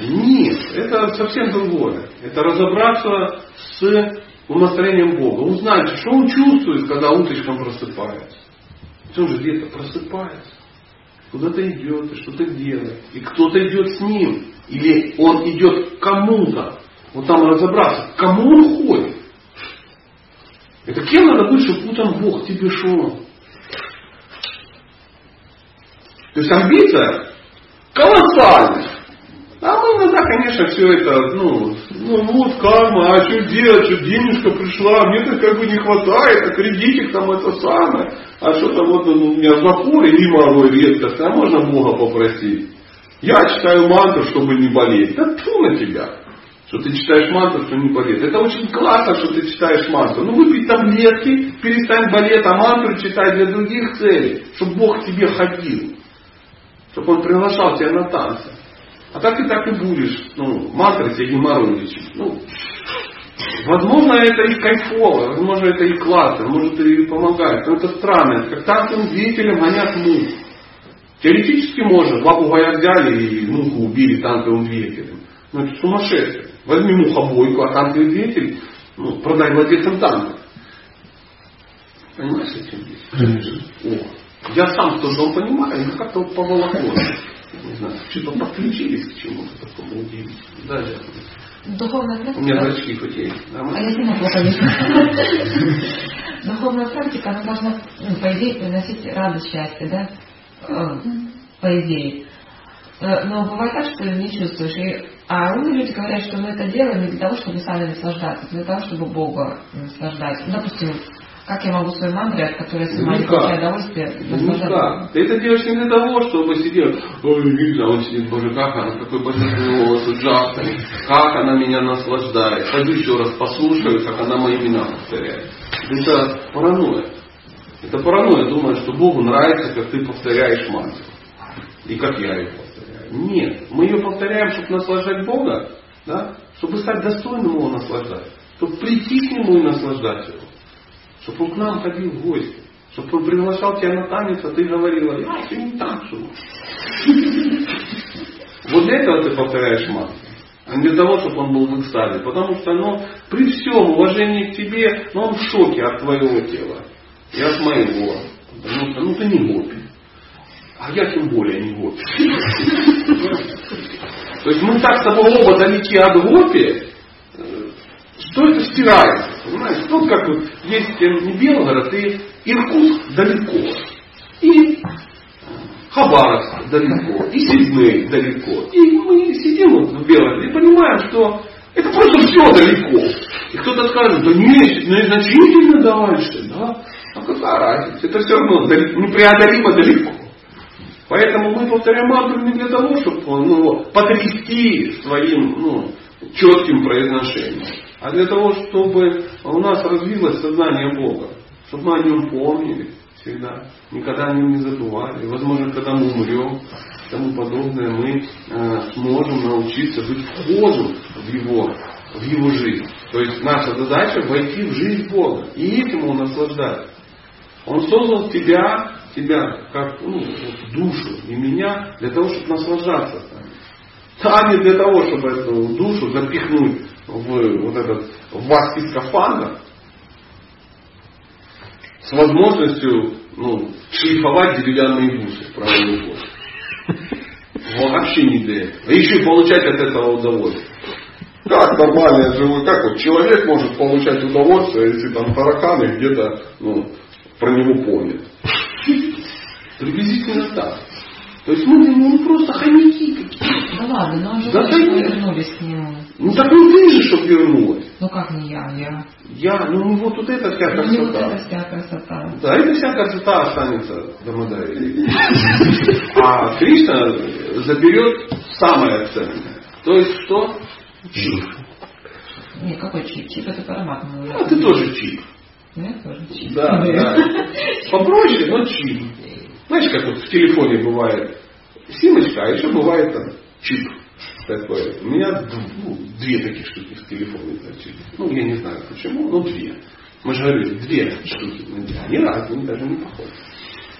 Нет, это совсем другое. Это разобраться с умостроением Бога. Узнать, что он чувствует, когда утречком просыпается. Он же где-то просыпается. Куда-то идет и что-то делает. И кто-то идет с ним. Или он идет к кому-то. Вот там разобраться, к кому он ходит. Это кем надо быть, чтобы утром Бог тебе шел? То есть амбиция колоссальная. А мы иногда, конечно, все это, ну, ну вот карма, а что делать, что денежка пришла, мне-то как бы не хватает, а кредитик там это самое, а что-то вот ну, у меня запор и морой редкость, а можно Бога попросить. Я читаю мантру, чтобы не болеть. Да тьфу на тебя, что ты читаешь мантру, что не болеть. Это очень классно, что ты читаешь мантру. Ну выпить таблетки, перестань болеть, а мантру читать для других целей, чтобы Бог тебе ходил. Чтобы Он приглашал тебя на танцы. А так и так и будешь, ну, мантры тебе геморрой лечить. Ну, возможно, это и кайфово, возможно, это и классно, может, и помогает. Но это странно, как танковым двигателем гонят мух. Теоретически можно, два пугая взяли и муху убили танковым двигателем. Но это сумасшествие. Возьми мухобойку, а танковый двигатель ну, продай владельцам танка. Понимаешь, о чем здесь? Конечно. О, я сам с трудом понимаю, но как-то вот поволокло не знаю, что-то подключились к чему-то такому удивительному. Да, да. Духовная У меня практика. зрачки хоть есть. А я сильно плохо вижу. Духовная практика, она должна, ну, по идее, приносить радость, счастье, да? Э, По идее. Э, Но бывает так, что не чувствуешь. И, а умные люди говорят, что мы это делаем не для того, чтобы сами наслаждаться, а для того, чтобы Бога наслаждать. Ну, допустим, как я могу своей мантре, от которой я сама не Никак. получаю удовольствие, Ну наслаждаться? как? Ты это делаешь не для того, чтобы сидеть, ой, видно, он сидит, боже, как она, какой божественный голос ужасный, как она меня наслаждает. Пойду еще раз послушаю, как она мои имена повторяет. Это паранойя. Это паранойя, думаю, что Богу нравится, как ты повторяешь мантру. И как я ее повторяю. Нет, мы ее повторяем, чтобы наслаждать Бога, да? чтобы стать достойным его наслаждать, чтобы прийти к нему и наслаждать его чтобы он к нам ходил в гости, чтобы он приглашал тебя на танец, а ты говорила, я все не танцую. Вот для этого ты повторяешь мантру. А не для того, чтобы он был в экстазе. Потому что, ну, при всем уважении к тебе, ну, он в шоке от твоего тела. И от моего. Потому что, ну, ты не гопи. А я тем более не гопи. То есть мы так с тобой оба далеки от гопи, э, что это стирается. Понимаешь? Тут как вот есть э, не Белгород и Иркутск далеко. И Хабаровск далеко. И Сидней далеко. И мы сидим вот в Белгороде и понимаем, что это просто все далеко. И кто-то скажет, да нет, ну, значительно дальше. Да? А какая разница? Это все равно непреодолимо далеко. Поэтому мы повторяем мантру не для того, чтобы ну, потрясти своим ну, четким произношением, а для того, чтобы у нас развилось сознание Бога, чтобы мы о нем помнили всегда, никогда о нем не забывали. Возможно, когда мы умрем, тому подобное, мы э, сможем научиться быть вхожим в его, в его жизнь. То есть наша задача войти в жизнь Бога и этим его наслаждаться. Он создал тебя, тебя как ну, душу и меня для того, чтобы наслаждаться сами. Для того, чтобы эту душу запихнуть в вот этот в ваский скафандр с возможностью ну, шлифовать деревянные бусы ход. Вот вообще не для этого. Еще и получать от этого удовольствие. Как нормально живой, как вот человек может получать удовольствие, если там тараканы где-то ну, про него помнят. Приблизительно так. То есть мы ну, просто хомяки какие. Да ладно, но он же Да хочет, вернулись к нему. Ну так не ты же, чтобы вернулась. Ну как не я, я. Я, ну вот, вот это вся Ну, не вот красота. эта вся красота. Да, эта вся красота останется Дамадаре. А Кришна заберет самое ценное. То есть что? Чип. Не, какой чип? Чип это аромат. А ты тоже чип. Я тоже чип. Да, да. Попроще, но чип. Знаешь, как вот в телефоне бывает симочка, а еще бывает там чип такой. У меня ну, две таких штуки в телефоне. значит. Ну, я не знаю почему, но две. Мы же говорили, две штуки. Они разные, они даже не похожи.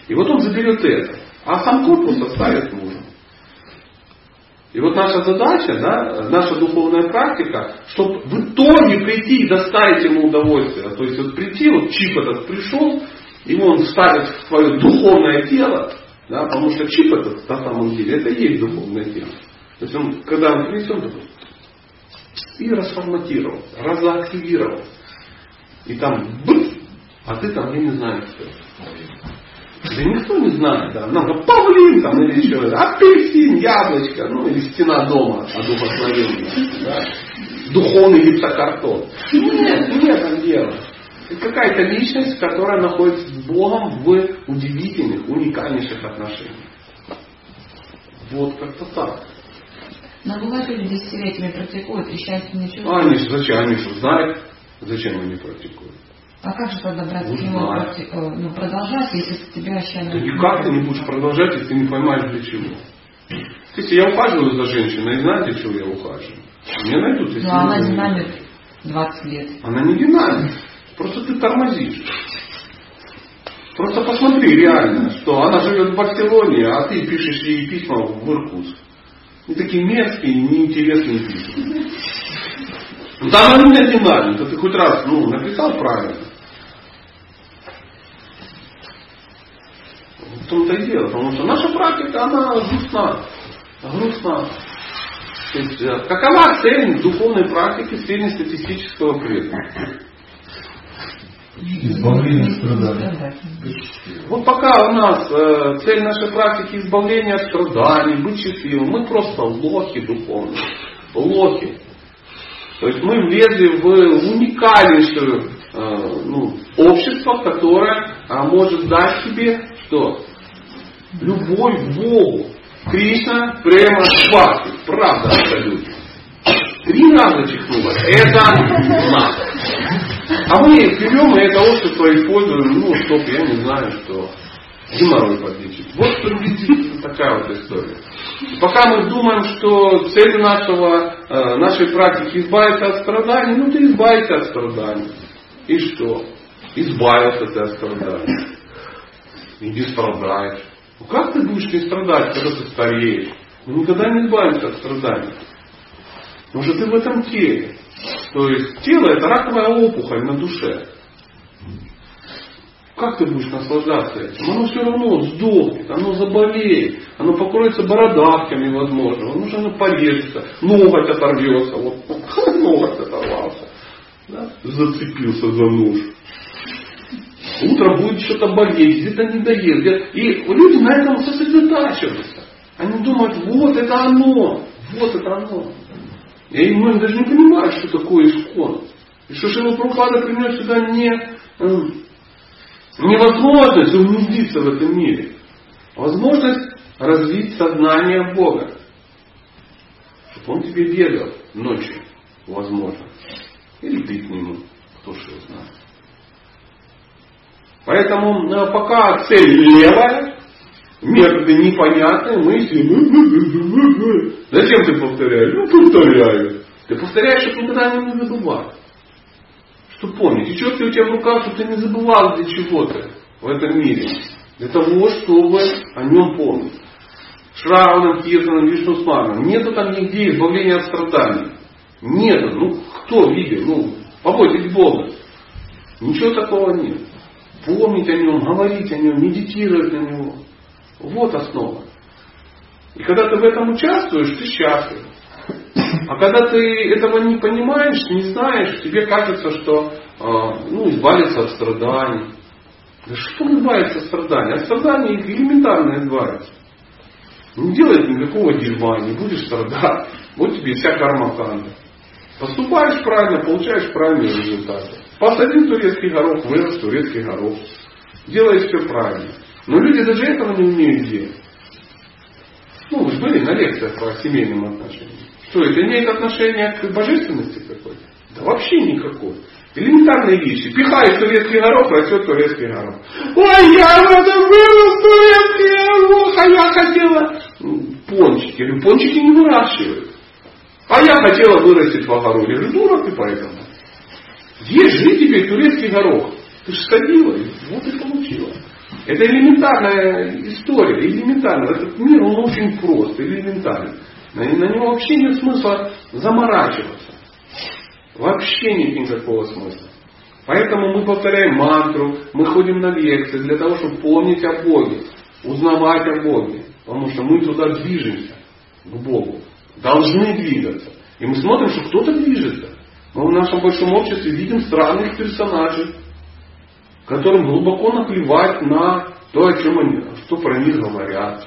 И вот он заберет это, а сам корпус оставит мужем. И вот наша задача, да, наша духовная практика, чтобы в итоге прийти и доставить ему удовольствие. То есть вот прийти, вот чип этот пришел, его он ставит в свое духовное тело, да, потому что чип этот на самом деле, это и есть духовное тело. То есть он, когда он принесет, такой, и расформатировался, разактивировался. И там быц, а ты там, я не знаю, кто. Да никто не знает, да. Нам говорят, павлин там или еще, апельсин, яблочко, ну или стена дома одухотворенная, да. Духовный гипсокартон. Нет, нет этом дело. Это какая-то личность, которая находится с Богом в удивительных, уникальнейших отношениях. Вот как-то так. Но бывает люди десятилетиями практикуют и счастье не чувствуют. А они же зачем? Они же знают, зачем они практикуют. А как же тогда брать Ну, ну, продолжать, если тебя счастье... Да никак ты не будешь продолжать, если ты не поймаешь для чего. Если я ухаживаю за женщиной, знаете, чего я ухаживаю? Мне найдут, если Ну, а она динамит 20 лет. Она не динамит. Просто ты тормозишь. Просто посмотри реально, что она живет в Барселоне, а ты пишешь ей письма в Иркутск. И такие мерзкие, неинтересные письма. Ну там она не динамит, а ты хоть раз ну, написал правильно. В том-то и дело, потому что наша практика, она грустна. Грустна. То есть, э, какова цель духовной практики среднестатистического преданного? Избавление от страданий. Вот пока у нас э, цель нашей практики избавления от страданий, быть счастливым, мы просто лохи духовные. Лохи. То есть мы влезли в уникальнейшее э, ну, общество, которое а, может дать тебе что? Любовь к Богу. Кришна, према, бхакти. Правда абсолютно. Три раза чихнуло. Это надо. А мы берем и это общество используем, ну, чтоб, я не знаю, что геморрой подлечить. Вот приблизительно такая вот история. Пока мы думаем, что цель нашего, э, нашей практики избавиться от страданий, ну ты избавишься от страданий. И что? Избавился ты от страданий. И не страдаешь. Ну как ты будешь не страдать, когда ты стареешь? Мы никогда не избавимся от страданий. Потому что ты в этом теле. То есть тело это раковая опухоль на душе. Как ты будешь наслаждаться этим? Оно все равно сдохнет, оно заболеет, оно покроется бородавками, возможно, возможно, оно порежется, ноготь оторвется, вот ноготь оторвался, да? зацепился за нож. Утром будет что-то болеть, где-то не доест. где- И люди на этом сосредотачиваются. Они думают, вот это оно, вот это оно. И многие даже не понимают, что такое искон. И что Шила Прабхупада принес сюда не, м, невозможность умножиться в этом мире, а возможность развить сознание Бога. Чтобы Он тебе ведал ночью, возможно. Или ты к Нему, кто его знает. Поэтому э, пока цель левая, методы непонятные, мы сидим. Зачем ты повторяешь? Ну, повторяю. Ты повторяешь, чтобы никогда не забывать. Чтобы помнить. И четко у тебя в руках, чтобы ты не забывал для чего-то в этом мире. Для того, чтобы о нем помнить. Шраваном, Киртаном, Вишнусманом. Нету там нигде избавления от страданий. Нету. Ну, кто видел? Ну, побойтесь Бога. Ничего такого нет. Помнить о нем, говорить о нем, медитировать на него. Вот основа. И когда ты в этом участвуешь, ты счастлив. А когда ты этого не понимаешь, не знаешь, тебе кажется, что э, ну, избавиться от страданий. Да что избавиться от страданий? От страданий элементарно избавиться. Не делай никакого дерьма, не будешь страдать. Вот тебе вся карма канда. Поступаешь правильно, получаешь правильные результаты. Посадил турецкий горох, вырос турецкий горох. Делаешь все правильно. Но люди даже этого не умеют делать. Ну, вы же были на лекциях по семейным отношениям. Что, это имеет отношение к божественности какой-то? Да вообще никакой. Элементарные вещи. Пихаешь турецкий горох, растет турецкий горох. Ой, я в этом вырос турецкий горох, а я хотела м, пончики. Я говорю, пончики не выращивают. А я хотела вырастить в огороде. Я говорю, дура ты поэтому. Ешь же теперь турецкий горох. Ты же садила, вот и получила. Это элементарная история, элементарно. Этот мир, он очень прост, элементарный. На, на него вообще нет смысла заморачиваться. Вообще нет никакого смысла. Поэтому мы повторяем мантру, мы ходим на лекции для того, чтобы помнить о Боге, узнавать о Боге. Потому что мы туда движемся, к Богу. Должны двигаться. И мы смотрим, что кто-то движется. Мы в нашем большом обществе видим странных персонажей, которым глубоко наплевать на то, о чем они, что про них говорят.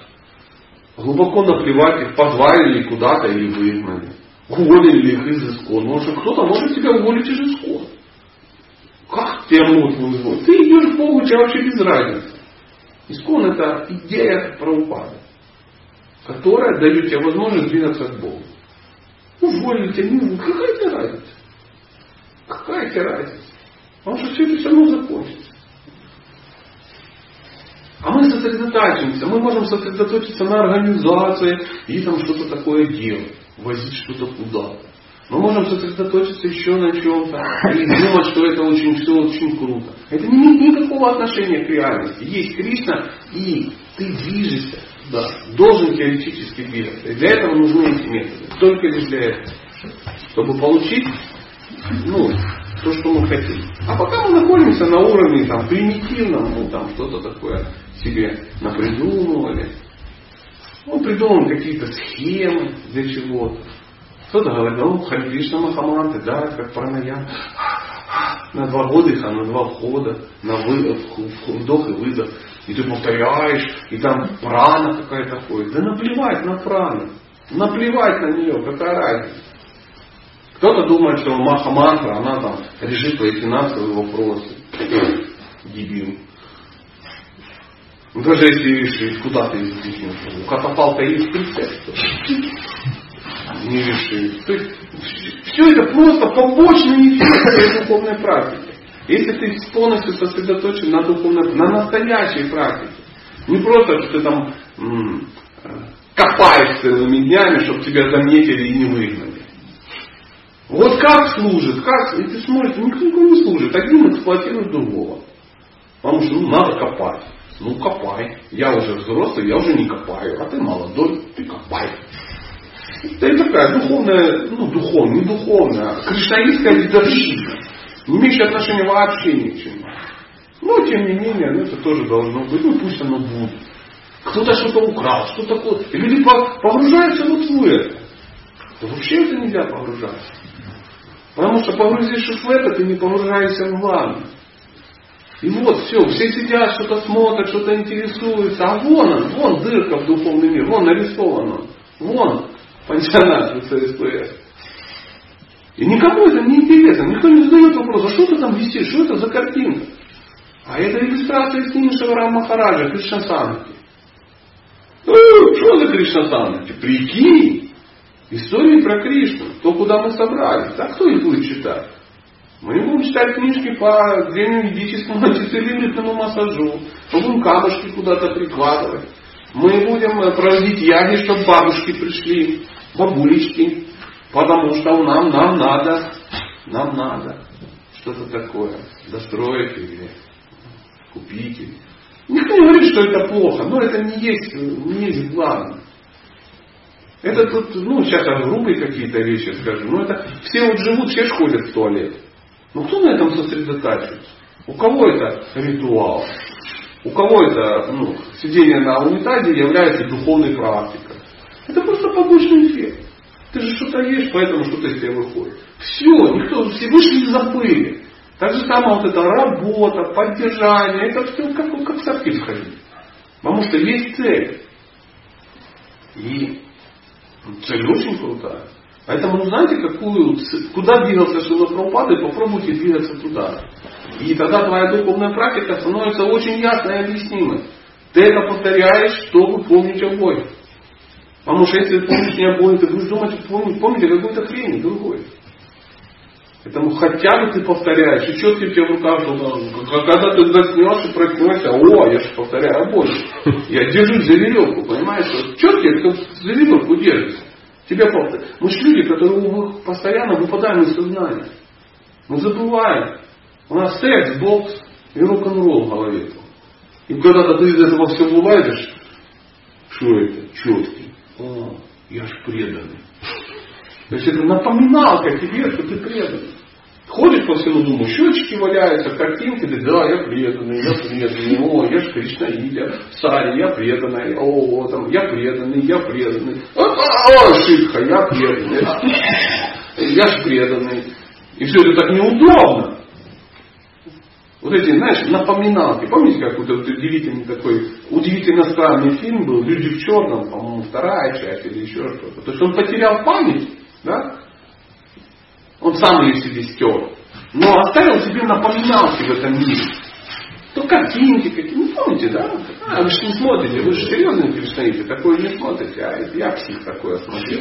Глубоко наплевать их, позвали ли куда-то или выгнали. Уволили ли их из искон. Может, кто-то может тебя уволить из искон. Как тебя могут вызвать? Ты идешь к Богу, тебя вообще без разницы. Искон это идея правопада, которая дает тебе возможность двигаться к Богу. Уволили тебя, не какая тебе разница? Какая тебе разница? Потому что все это все равно закончится. А мы сосредотачиваемся, мы можем сосредоточиться на организации и там что-то такое делать, возить что-то куда-то. Мы можем сосредоточиться еще на чем-то и думать, что это очень все очень круто. Это не имеет никакого отношения к реальности. Есть Кришна, и ты движешься да, Должен теоретически двигаться. И для этого нужны эти методы. Только лишь для этого. Чтобы получить ну, то, что мы хотим. А пока мы находимся на уровне там, примитивном, ну там что-то такое себе напридумывали. Ну, придумал какие-то схемы для чего-то. Кто-то говорит, ну, Хари Кришна Махаманты, да, как пранаян. На два выдоха, на два входа, на выдох, вдох и выдох. И ты повторяешь, и там прана какая-то ходит. Да наплевать на прану. Наплевать на нее, какая разница. Кто-то думает, что маха мантра, она там решит твои финансовые вопросы. Дебил. Ну, даже если решит, куда ты их двинешь? У катапалта есть прицеп. Не решит. То есть, все это просто побочный эффект твоей духовной практики. Если ты полностью сосредоточен на духовной, на настоящей практике, не просто, что ты там м- копаешь целыми днями, чтобы тебя заметили и не выгнали. Вот как служит, как, и ты смотришь, никто никому не служит, один эксплуатирует другого. Потому что ну, надо копать. Ну копай. Я уже взрослый, я уже не копаю. А ты молодой, ты копай. Это такая духовная, ну духовная, не духовная, а кришнаистская дедовщина, не имеющая отношения вообще ни к чему. Но тем не менее, ну, это тоже должно быть, ну пусть оно будет. Кто-то что-то украл, что такое. И люди погружаются вот в это. Вообще это нельзя погружаться. Потому что погрузившись в это, ты не погружаешься в главное. И вот все, все сидят, что-то смотрят, что-то интересуются. А вон он, вон дырка в духовный мир, вон нарисовано. Вон пансионат ЦСПС. И никому это не интересно. Никто не задает вопрос, а что ты там висишь, что это за картинка? А это иллюстрация из книги Шаварам Махараджа, Кришна Санати. Э, что за Кришна Санати? Прикинь, истории про Кришну, то, куда мы собрались. А кто их будет читать? Мы будем читать книжки по древневедическому антицеллюлитному массажу. Мы будем камушки куда-то прикладывать. Мы будем э, проводить яги, чтобы бабушки пришли, бабулечки. Потому что нам, нам надо, нам надо что-то такое достроить или купить. Никто не говорит, что это плохо, но это не есть, не есть главное. Это тут, ну, сейчас я грубые какие-то вещи скажу, но это все вот живут, все же ходят в туалет. Но кто на этом сосредотачивается? У кого это ритуал? У кого это ну, сидение на унитазе является духовной практикой? Это просто побочный эффект. Ты же что-то ешь, поэтому что-то из тебя выходит. Все, никто, все вышли и забыли. Так же самое вот эта работа, поддержание, это все как, как в сортир сходить. Потому что есть цель. И цель очень крутая. Поэтому, ну, знаете, какую, куда двигался Шила Прабхупада, попробуйте двигаться туда. И тогда твоя духовная практика становится очень ясной и объяснимой. Ты это повторяешь, чтобы помнить о Боге. Потому что если ты помнишь не о Боге, ты будешь думать, помнить, помнить о какой-то хрени другой. Поэтому хотя бы ты повторяешь, и четко у тебя в руках, что когда ты заснешь и проснешься, о, я же повторяю о Боге. Я держусь за веревку, понимаешь? Четко за веревку держится. Тебя повторяют. Мы же люди, которые постоянно выпадаем из сознания. Мы забываем. У нас секс, бокс и рок-н-ролл в голове. И когда-то ты из этого все вылазишь, что это? Четкий. О, я ж преданный. То есть это напоминалка тебе, что ты преданный. Ходишь по всему дому, щечки валяются, картинки, ты, да, я преданный, я преданный, о, я ж Кришнаид, я царь, я преданный, о, там, я преданный, я преданный, о, о шитха, я преданный, я ж преданный. И все это так неудобно. Вот эти, знаешь, напоминалки. Помните, как вот удивительный такой, удивительно странный фильм был «Люди в черном», по-моему, вторая часть или еще что-то. То есть он потерял память, да? Он сам ее себе стер. Но оставил себе напоминалки в этом мире. То картинки какие, ну помните, да? А, вы же не смотрите, вы же серьезно кришнаите, такое не смотрите, а я псих такое смотрю.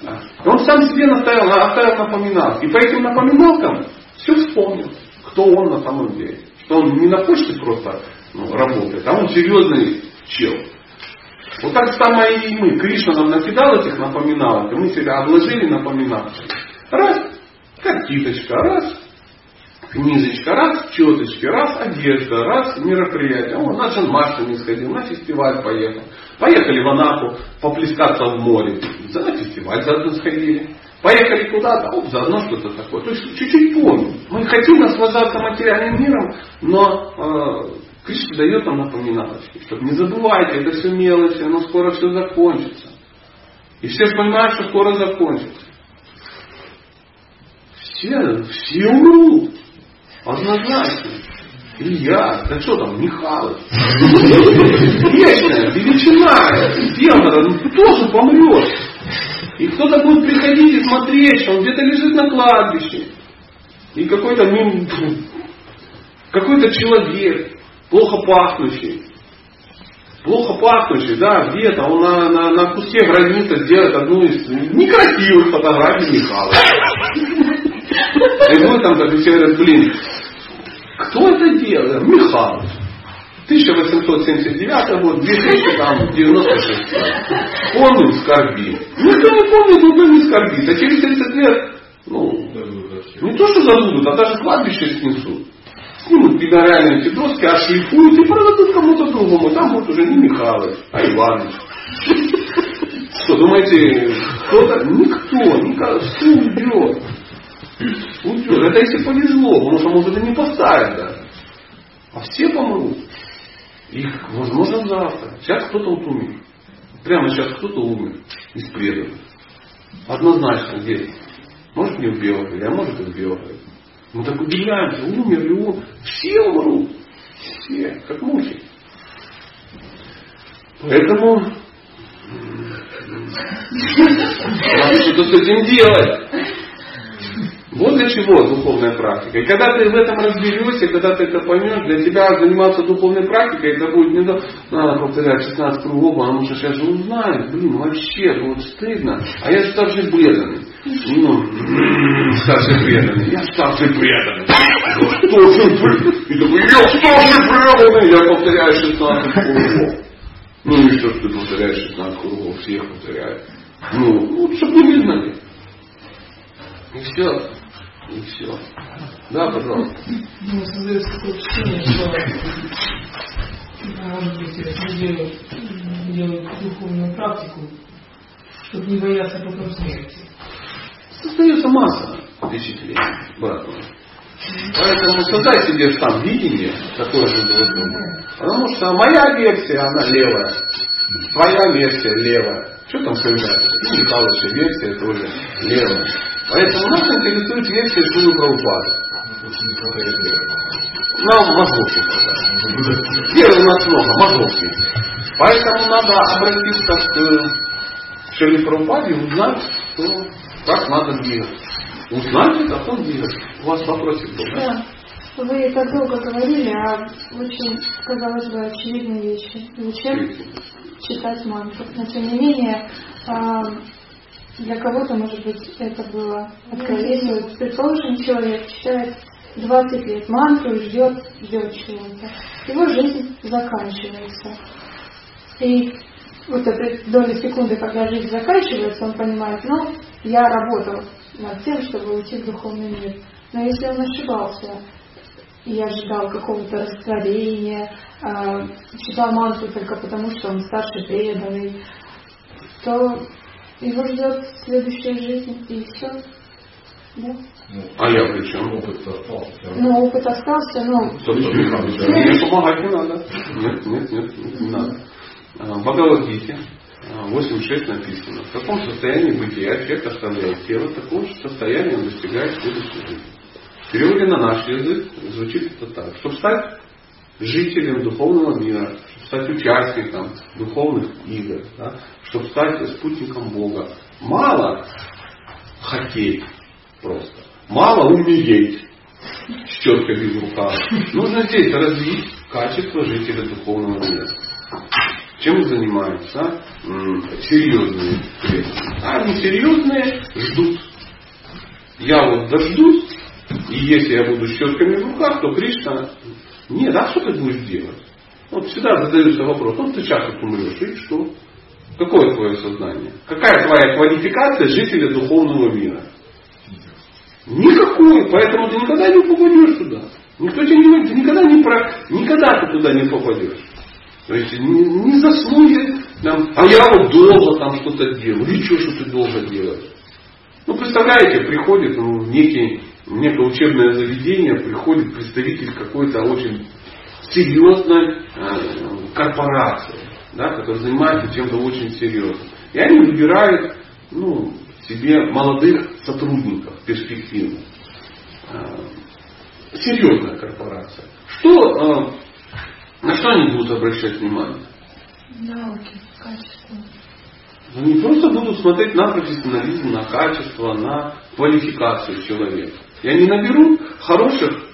Да. Он сам себе наставил, оставил напоминалки. И по этим напоминалкам все вспомнил, кто он на самом деле. Что он не на почте просто ну, работает, а он серьезный чел. Вот так самое и мы. Кришна нам накидал этих напоминалок, и мы себя обложили напоминалками. Раз, картиночка, раз, книжечка, раз четочки, раз одежда, раз мероприятие. Он на Джанмашту не сходил, на фестиваль поехал. Поехали в Анапу поплескаться в море. За на фестиваль заодно сходили. Поехали куда-то, оп, заодно что-то такое. То есть чуть-чуть помним. Мы хотим наслаждаться материальным миром, но э, Кришна дает нам напоминалочки, чтобы не забывайте, это все мелочи, оно скоро все закончится. И все понимают, что скоро закончится. Все, все умрут. Однозначно. И я, да что там, Михалыч. Вечная, величина, ну ты тоже помрешь. И кто-то будет приходить и смотреть, что он где-то лежит на кладбище. И какой-то какой-то человек, плохо пахнущий. Плохо пахнущий, да, где-то он на, на, на куске гранита сделает одну из некрасивых фотографий Михаила. И будет там так все говорят, блин, кто это делает? Михалыч. 1879 год, 2096. Помним, скорби. Никто не помнит, никто не скорбит. А через 30 лет, ну, не то, что забудут, а даже кладбище снесут. Снимут пидоральные эти доски, ошлифуют и продадут кому-то другому. Там будет уже не Михалыч, а Иваныч. Что, думаете, кто-то? Никто, никто, все уйдет. Уйдет. Это если повезло, потому что может и не поставят даже. А все помрут. Их, возможно, завтра. Сейчас кто-то вот умер. Прямо сейчас кто-то умер из преданных. Однозначно где Может не в Белгороде, а может и в Белгороде. Мы так удивляемся, умер ли он. Все умрут. Все, как мухи. Поэтому надо что-то с этим делать. Вот для чего духовная практика. И когда ты в этом разберешься, когда ты это поймешь, для тебя заниматься духовной практикой, это будет не то, надо повторять 16 кругов, потому что сейчас же узнают, блин, вообще будет стыдно. А я старший преданный. Ну, старший преданный. Я старший преданный. Старший преданный. И такой, я старший преданный. Я повторяю 16 кругов. Ну и что, ты повторяешь 16 кругов, всех повторяют. Ну, лучше бы не знали. И все. И все. Да, пожалуйста. Ну, создается такое впечатление, что может быть, люди делают, делают духовную практику, чтобы не бояться потом смерти. Создается масса впечатлений, брат мой. Поэтому создай себе сам видение такое же было Потому что моя версия, она левая. Твоя версия левая. Что там появляется? Ну, Михайловича версия тоже левая. Поэтому нас интересует версия Шилы Прабхупады. Нам мозгов не хватает. Веры у нас много, мозгов нет. Поэтому надо обратиться к Шиле Прабхупаде и узнать, что, как надо двигаться. Узнать, как он двигается. У вас вопросик был, да? Да. Вы так долго говорили о очень, казалось бы, очевидной вещи. Зачем читать мантру? Но тем не менее, а, для кого-то, может быть, это было откровение. Предположим, человек читает 20 лет мантру и ждет, ждет чего-то. Его жизнь заканчивается. И вот эта доля секунды, когда жизнь заканчивается, он понимает, ну, я работал над тем, чтобы уйти в духовный мир. Но если он ошибался, и ожидал какого-то растворения, э, читал мантру только потому, что он старший преданный, то его ждет следующая жизнь, и все. Да? А я при чем? Опыт остался. Ну, опыт остался, но... Мне помогать не надо. Нет, нет, нет, не надо. В Бхагавадгите 8.6 написано, в каком состоянии бытия человек оставляет тело, в таком же состоянии он достигает следующей жизни. В переводе на наш язык звучит это так. Чтобы стать жителем духовного мира, стать участником духовных игр, да, чтобы стать спутником Бога. Мало хотеть просто. Мало умереть с четками в. Нужно здесь развить качество жителя духовного мира. Чем занимаются серьезные преданные? А несерьезные ждут. Я вот дождусь, и если я буду с щетками в руках, то Кришна, нет, а что ты будешь делать? Вот всегда задается вопрос, ну ты сейчас вот умрешь, и что? Какое твое сознание? Какая твоя квалификация жителя духовного мира? Никакой, поэтому ты никогда не попадешь туда. Никто тебе не говорит, ты никогда не про, никогда ты туда не попадешь. То есть не, не заслуги, там, а я вот долго там что-то делаю. И что, что ты долго делаешь? Ну, представляете, приходит ну, некий, некое учебное заведение, приходит представитель какой-то очень серьезной э, корпорации, да, которая занимается чем-то очень серьезным. И они выбирают ну, себе молодых сотрудников перспективных. Э, серьезная корпорация. Что, э, на что они будут обращать внимание? Науки, качество. Они просто будут смотреть на профессионализм, на качество, на квалификацию человека. И они наберут хороших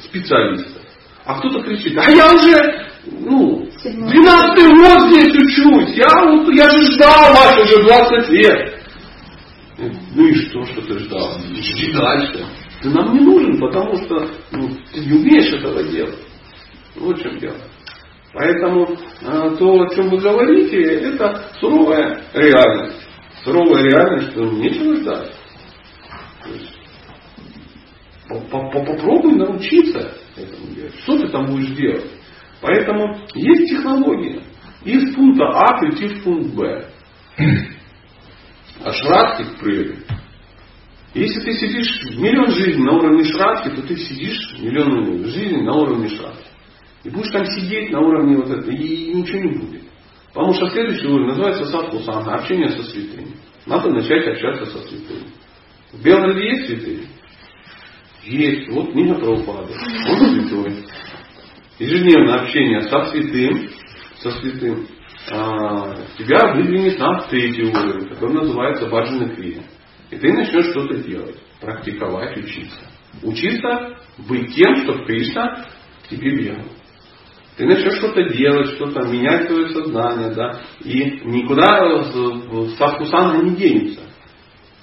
специалистов. А кто-то кричит, а я уже ну, 12 год здесь учусь, я, вот, я же ждал вас уже 20 лет. Ну и что, что ты ждал? Жди дальше. Ты нам не нужен, потому что ну, ты не умеешь этого делать. Вот в чем дело. Поэтому э, то, о чем вы говорите, это суровая реальность. Суровая реальность, что нечего ждать. Попробуй научиться этому делать. Что ты там будешь делать? Поэтому есть технология. Из пункта А прийти в пункт Б. А шратки прыгать. Если ты сидишь миллион жизней на уровне шратки, то ты сидишь миллион жизней на уровне шратки. И будешь там сидеть на уровне вот этого, и ничего не будет. Потому что следующий уровень называется садхусана, общение со святыми. Надо начать общаться со святыми. В Белгороде есть святые? Есть. Вот книга Прабхупады. Он святой. Ежедневное общение со святым, со святым, а, тебя выдвинет на третий уровень, который называется Баджана Крия. И ты начнешь что-то делать, практиковать, учиться. Учиться быть тем, чтобы Кришна к тебе бегал. Ты начнешь что-то делать, что-то менять твое сознание, да, и никуда садхусана не денется.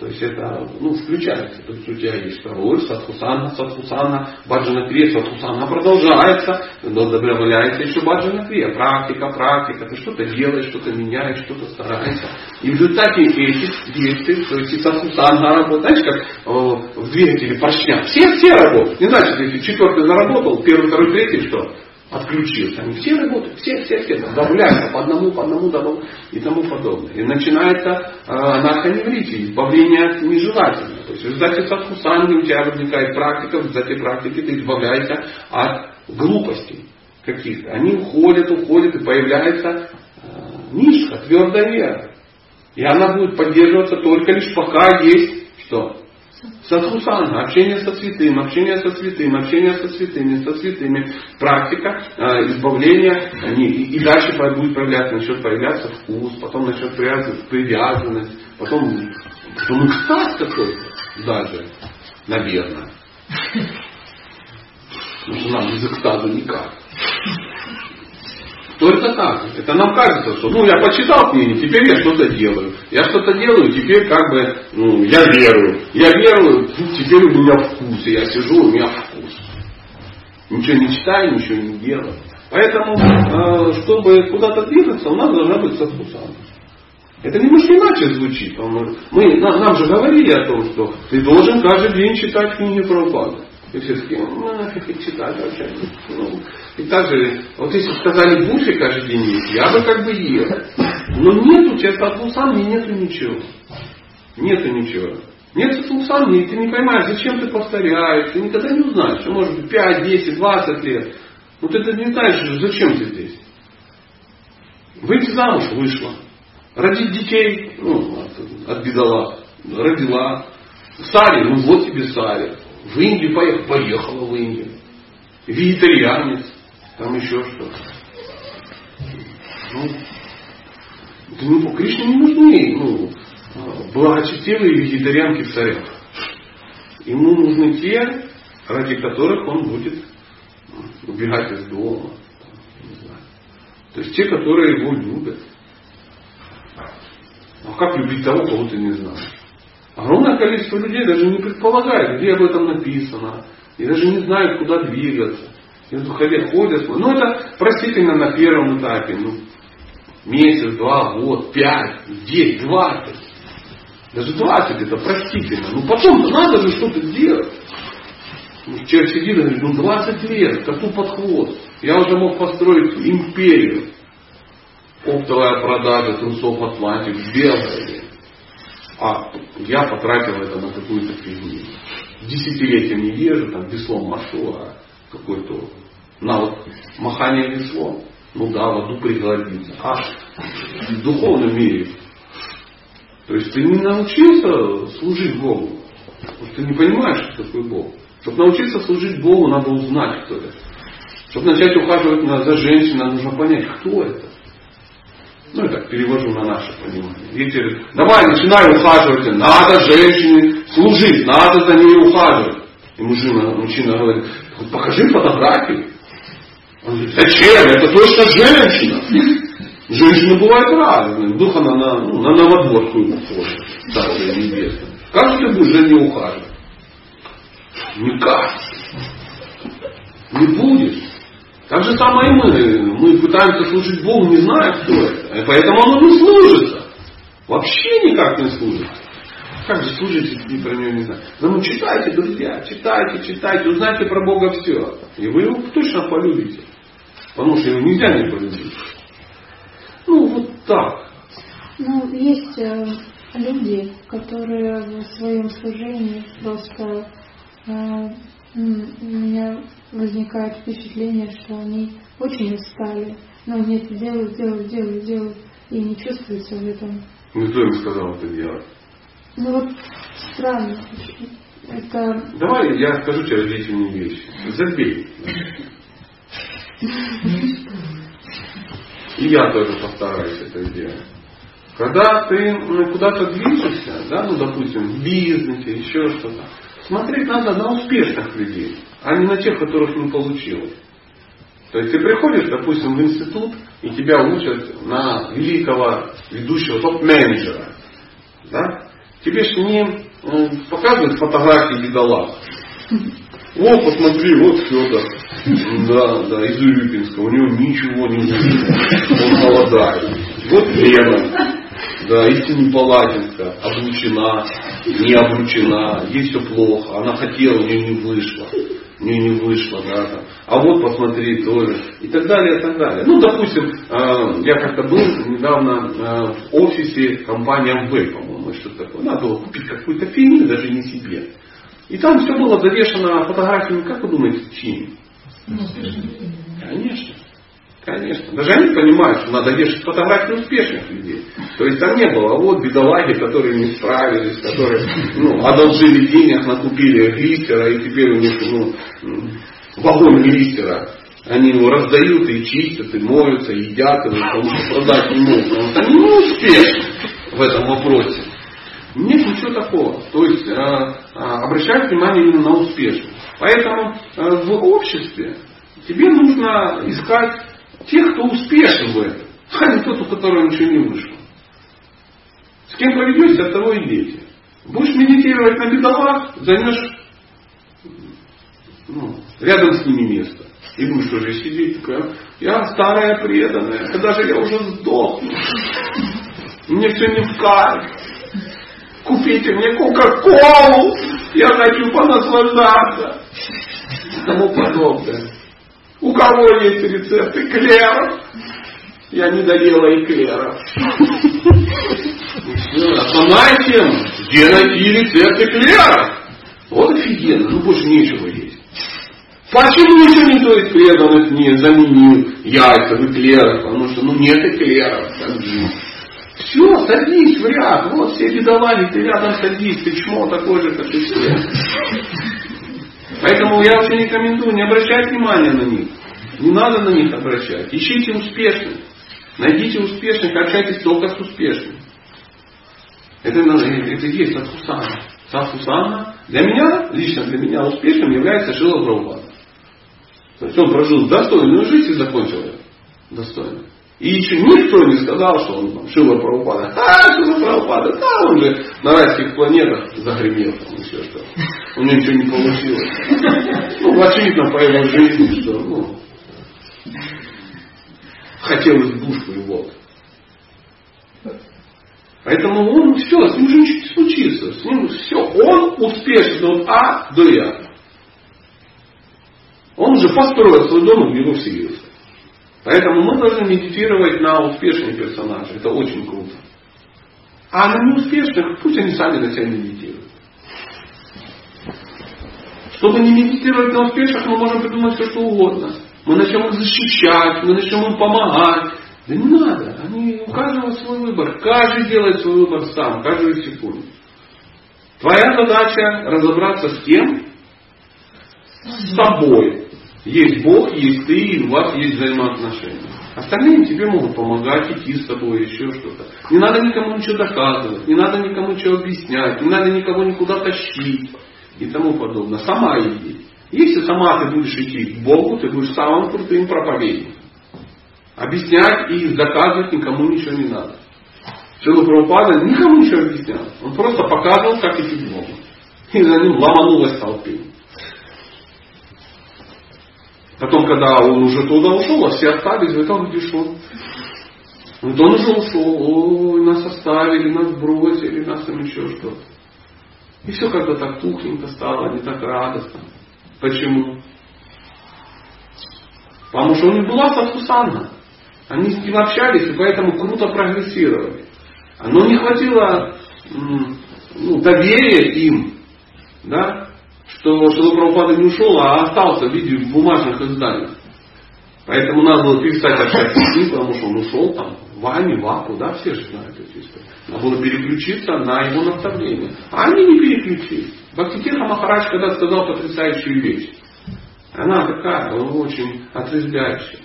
То есть это ну, включается. То есть у тебя есть второй садхусана, садхусана, баджана крия, садхусана продолжается, добавляется еще баджана крия. Практика, практика. Ты что-то делаешь, что-то меняешь, что-то стараешься. И в результате этих действий, то есть и садхусана работает, знаешь, как э, в двигателе поршня. Все, все работают. Не значит, если четвертый заработал, первый, второй, третий, что? Отключился. Они все работают, все, все, все, добавляются по одному, по одному, добавляют и тому подобное. И начинается э, избавление от нежелательного. То есть в результате садхусанги у тебя возникает практика, в результате практики ты избавляешься от глупостей каких-то. Они уходят, уходят, и появляется э, нишка, твердая вера. И она будет поддерживаться только лишь пока есть что? Садхусанга, общение со святым, общение со святым, общение со святыми, со святыми, практика э, избавления, они, и, и дальше будет проявляться, начнет появляться вкус, потом начнет появляться привязанность, потом, потом экстаз какой-то даже, наверное. Потому что нам без экстаза никак. Только так. Это нам кажется, что ну я почитал книги, теперь я что-то делаю. Я что-то делаю, теперь как бы ну, я верую. Я верую, теперь у меня вкус. Я сижу, у меня вкус. Ничего не читаю, ничего не делаю. Поэтому, э, чтобы куда-то двигаться, у нас должна быть садхусана. Это немножко иначе звучит. Мы, нам, же говорили о том, что ты должен каждый день читать книги про Прабхупады. И все таки ну, нафиг их читать вообще. Ну, и также, вот если сказали буши каждый день есть, я бы как бы ел. Но нет у тебя сатвусамни, нету ничего. Нету ничего. Нет сатвусамни, и ты не понимаешь, зачем ты повторяешь, ты никогда не узнаешь, что может быть 5, 10, 20 лет. Но ты не знаешь, зачем ты здесь. Выйти замуж вышла. Родить детей, ну, от, от бедолаг. Родила. Сари, ну вот тебе сари. В Индию поехал, поехала в Индию. Вегетарианец, там еще что-то. Ну, ну, Кришне не нужны ну, благочестивые вегетарианки в царях. Ему нужны те, ради которых он будет убегать из дома. То есть те, которые его любят. А как любить того, кого ты не знаешь? Огромное количество людей даже не предполагает, где об этом написано. И даже не знают, куда двигаться. И вот ходят, ходят. Ну это простительно на первом этапе. Ну, месяц, два, год, пять, десять, двадцать. Даже двадцать это простительно. Ну потом надо же что-то делать. Ну, человек сидит и говорит, ну 20 лет, коту под хвост. Я уже мог построить империю. Оптовая продажа трусов Атлантик, белая. А я потратил это на какую-то фигню. Десятилетия не езжу, там веслом машу, а какой-то на вот махание веслом. Ну да, в аду пригодится. А в духовном мире. То есть ты не научился служить Богу. Ты не понимаешь, что такое Бог. Чтобы научиться служить Богу, надо узнать, кто это. Чтобы начать ухаживать за женщиной, нужно понять, кто это. Ну, я так перевожу на наше понимание. Видите, давай, начинай ухаживать, надо женщине служить, надо за ней ухаживать. И мужчина, мужчина говорит, покажи фотографию. Он говорит, зачем? Это точно женщина. Женщина бывает разная. Вдруг она на, ну, на новодворскую похожа. Царствие небесное. Как ты будешь за ней ухаживать? Никак. Не будет. Так же самое и мы. Мы пытаемся служить Богу, не зная, кто это. И поэтому оно не служится. Вообще никак не служится. Как же служить, если про него не знаю? Ну, читайте, друзья, читайте, читайте, узнайте про Бога все. И вы его точно полюбите. Потому что его нельзя не полюбить. Ну, вот так. Ну, есть э, люди, которые в своем служении просто э, у меня возникает впечатление, что они очень устали. Но они это делают, делают, делают, делают, и не чувствуется в этом. Ну, кто им сказал это делать? Ну вот странно. Это... Давай я скажу тебе различные вещи. Забей. И я тоже постараюсь это сделать. Когда ты ну, куда-то движешься, да, ну, допустим, в бизнесе, еще что-то, смотреть надо на успешных людей, а не на тех, которых не получилось. То есть ты приходишь, допустим, в институт, и тебя учат на великого ведущего топ-менеджера. Да? Тебе же не э, показывают фотографии бедолаг. О, посмотри, вот Федор. Да, да, из Урюпинска. У него ничего не будет. Он голодает. Вот Лена. Да, истинно Палатинска. Облучена, не облучена. Ей все плохо. Она хотела, у нее не вышло. У нее не вышло, да, там. А вот посмотри тоже. И так далее, и так далее. Ну, допустим, э, я как-то был недавно э, в офисе компании МВ, по-моему, что-то такое. Надо было купить какую-то фигню, даже не себе. И там все было завешено фотографиями, как вы думаете, чьими? Конечно. Конечно. Даже они понимают, что надо вешать фотографии успешных людей. То есть там не было, а вот бедолаги, которые не справились, которые ну, одолжили денег, накупили глистера, и теперь у них ну, вагон глистера. Они его раздают и чистят, и моются, и едят, и потому что продать не могут. Потому что они не успешны в этом вопросе. Нет ничего такого. То есть э, э, обращать внимание именно на успешность. Поэтому э, в обществе тебе нужно искать тех, кто успешен в этом, а не тот, у которого ничего не вышло. С кем проведешься, от того и дети. Будешь медитировать на бедолах, займешь ну, рядом с ними место. И будешь уже сидеть, такая, я старая преданная, когда же я уже сдохну. Мне все не в кайф купите мне Кока-Колу, я хочу понаслаждаться. И тому подобное. У кого есть рецепт эклеров? Я не доела эклеров. Тема. Где найти рецепт эклеров? Вот офигенно, ну больше нечего есть. Почему еще никто из преданных не заменил яйца в эклерах? Потому что ну нет эклеров. Все, садись в ряд. Вот все бедолаги, ты рядом садись. Ты чмо такой же, как и все. Поэтому я вообще не рекомендую не обращать внимания на них. Не надо на них обращать. Ищите успешных. Найдите успешных, общайтесь только с успешными. Это, это и есть Садхусана. Садхусана для меня, лично для меня успешным является Шила Прабхупада. То есть он прожил достойную жизнь и закончил ее. Достойно. И еще никто не сказал, что он там, Шила Прабхупада. А, Шила Прабхупада, да, он же на райских планетах загремел там еще что. У него ничего не получилось. Ну, очевидно по его жизни, что ну, хотелось душку его. Поэтому он все, с ним же ничего не случится. С ним все. Он успешен от А до Я. Он уже построил свой дом в него вселился. Поэтому мы должны медитировать на успешных персонажей. Это очень круто. А на неуспешных, пусть они сами на себя медитируют. Чтобы не медитировать на успешных, мы можем придумать все, что угодно. Мы начнем их защищать, мы начнем им помогать. Да не надо. Они, у каждого свой выбор. Каждый делает свой выбор сам, каждую секунду. Твоя задача разобраться с кем? С тобой. Есть Бог, есть ты, и у вас есть взаимоотношения. Остальные тебе могут помогать, идти с тобой, еще что-то. Не надо никому ничего доказывать, не надо никому ничего объяснять, не надо никого никуда тащить и тому подобное. Сама иди. Если сама ты будешь идти к Богу, ты будешь самым крутым проповедником. Объяснять и доказывать никому ничего не надо. Шила Прабхупада никому ничего объяснял. Он просто показывал, как идти к Богу. И за ним ломанулась толпа. Потом, когда он уже туда ушел, а все остались, вы там где он? Он уже ушел, ой, нас оставили, нас бросили, нас там еще что-то. И все как-то так тухленько стало, не так радостно. Почему? Потому что у них была Садхусанна. Они с ним общались и поэтому круто прогрессировали. Но не хватило ну, доверия им, да, что Шила Прабхупада не ушел, а остался в виде бумажных изданий. Поэтому надо было перестать общаться с ним, потому что он ушел там в Ами, в Апу, да, все же знают эту историю. Надо было переключиться на его наставление. А они не переключились. Бхактитирха Махарадж когда сказал потрясающую вещь. Она такая, она очень отрезвляющая.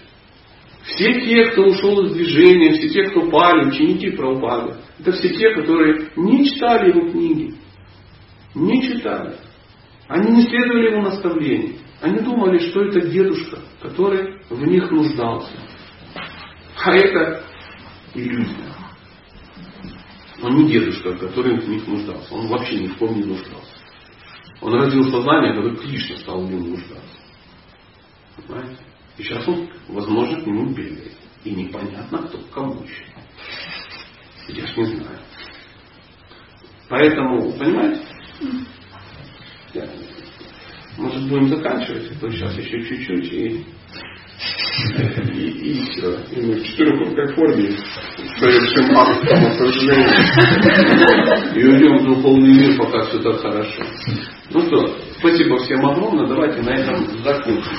Все те, кто ушел из движения, все те, кто пали, ученики Прабхупады, это все те, которые не читали его книги. Не читали. Они не следовали ему наставлению. Они думали, что это дедушка, который в них нуждался. А это иллюзия. Он не дедушка, который в них нуждался. Он вообще ни в ком не нуждался. Он развил сознание, когда Кришна стал в нем нуждаться. Понимаете? И сейчас он, возможно, к нему бегает. И непонятно, кто к кому еще. Я ж не знаю. Поэтому, понимаете? Может, будем заканчивать, а то сейчас еще чуть-чуть и и, и все. И мы в четырехкрупной форме совершим акт самосожаления. И уйдем в духовный мир, пока все так хорошо. Ну что, спасибо всем огромное. Давайте на этом закончим.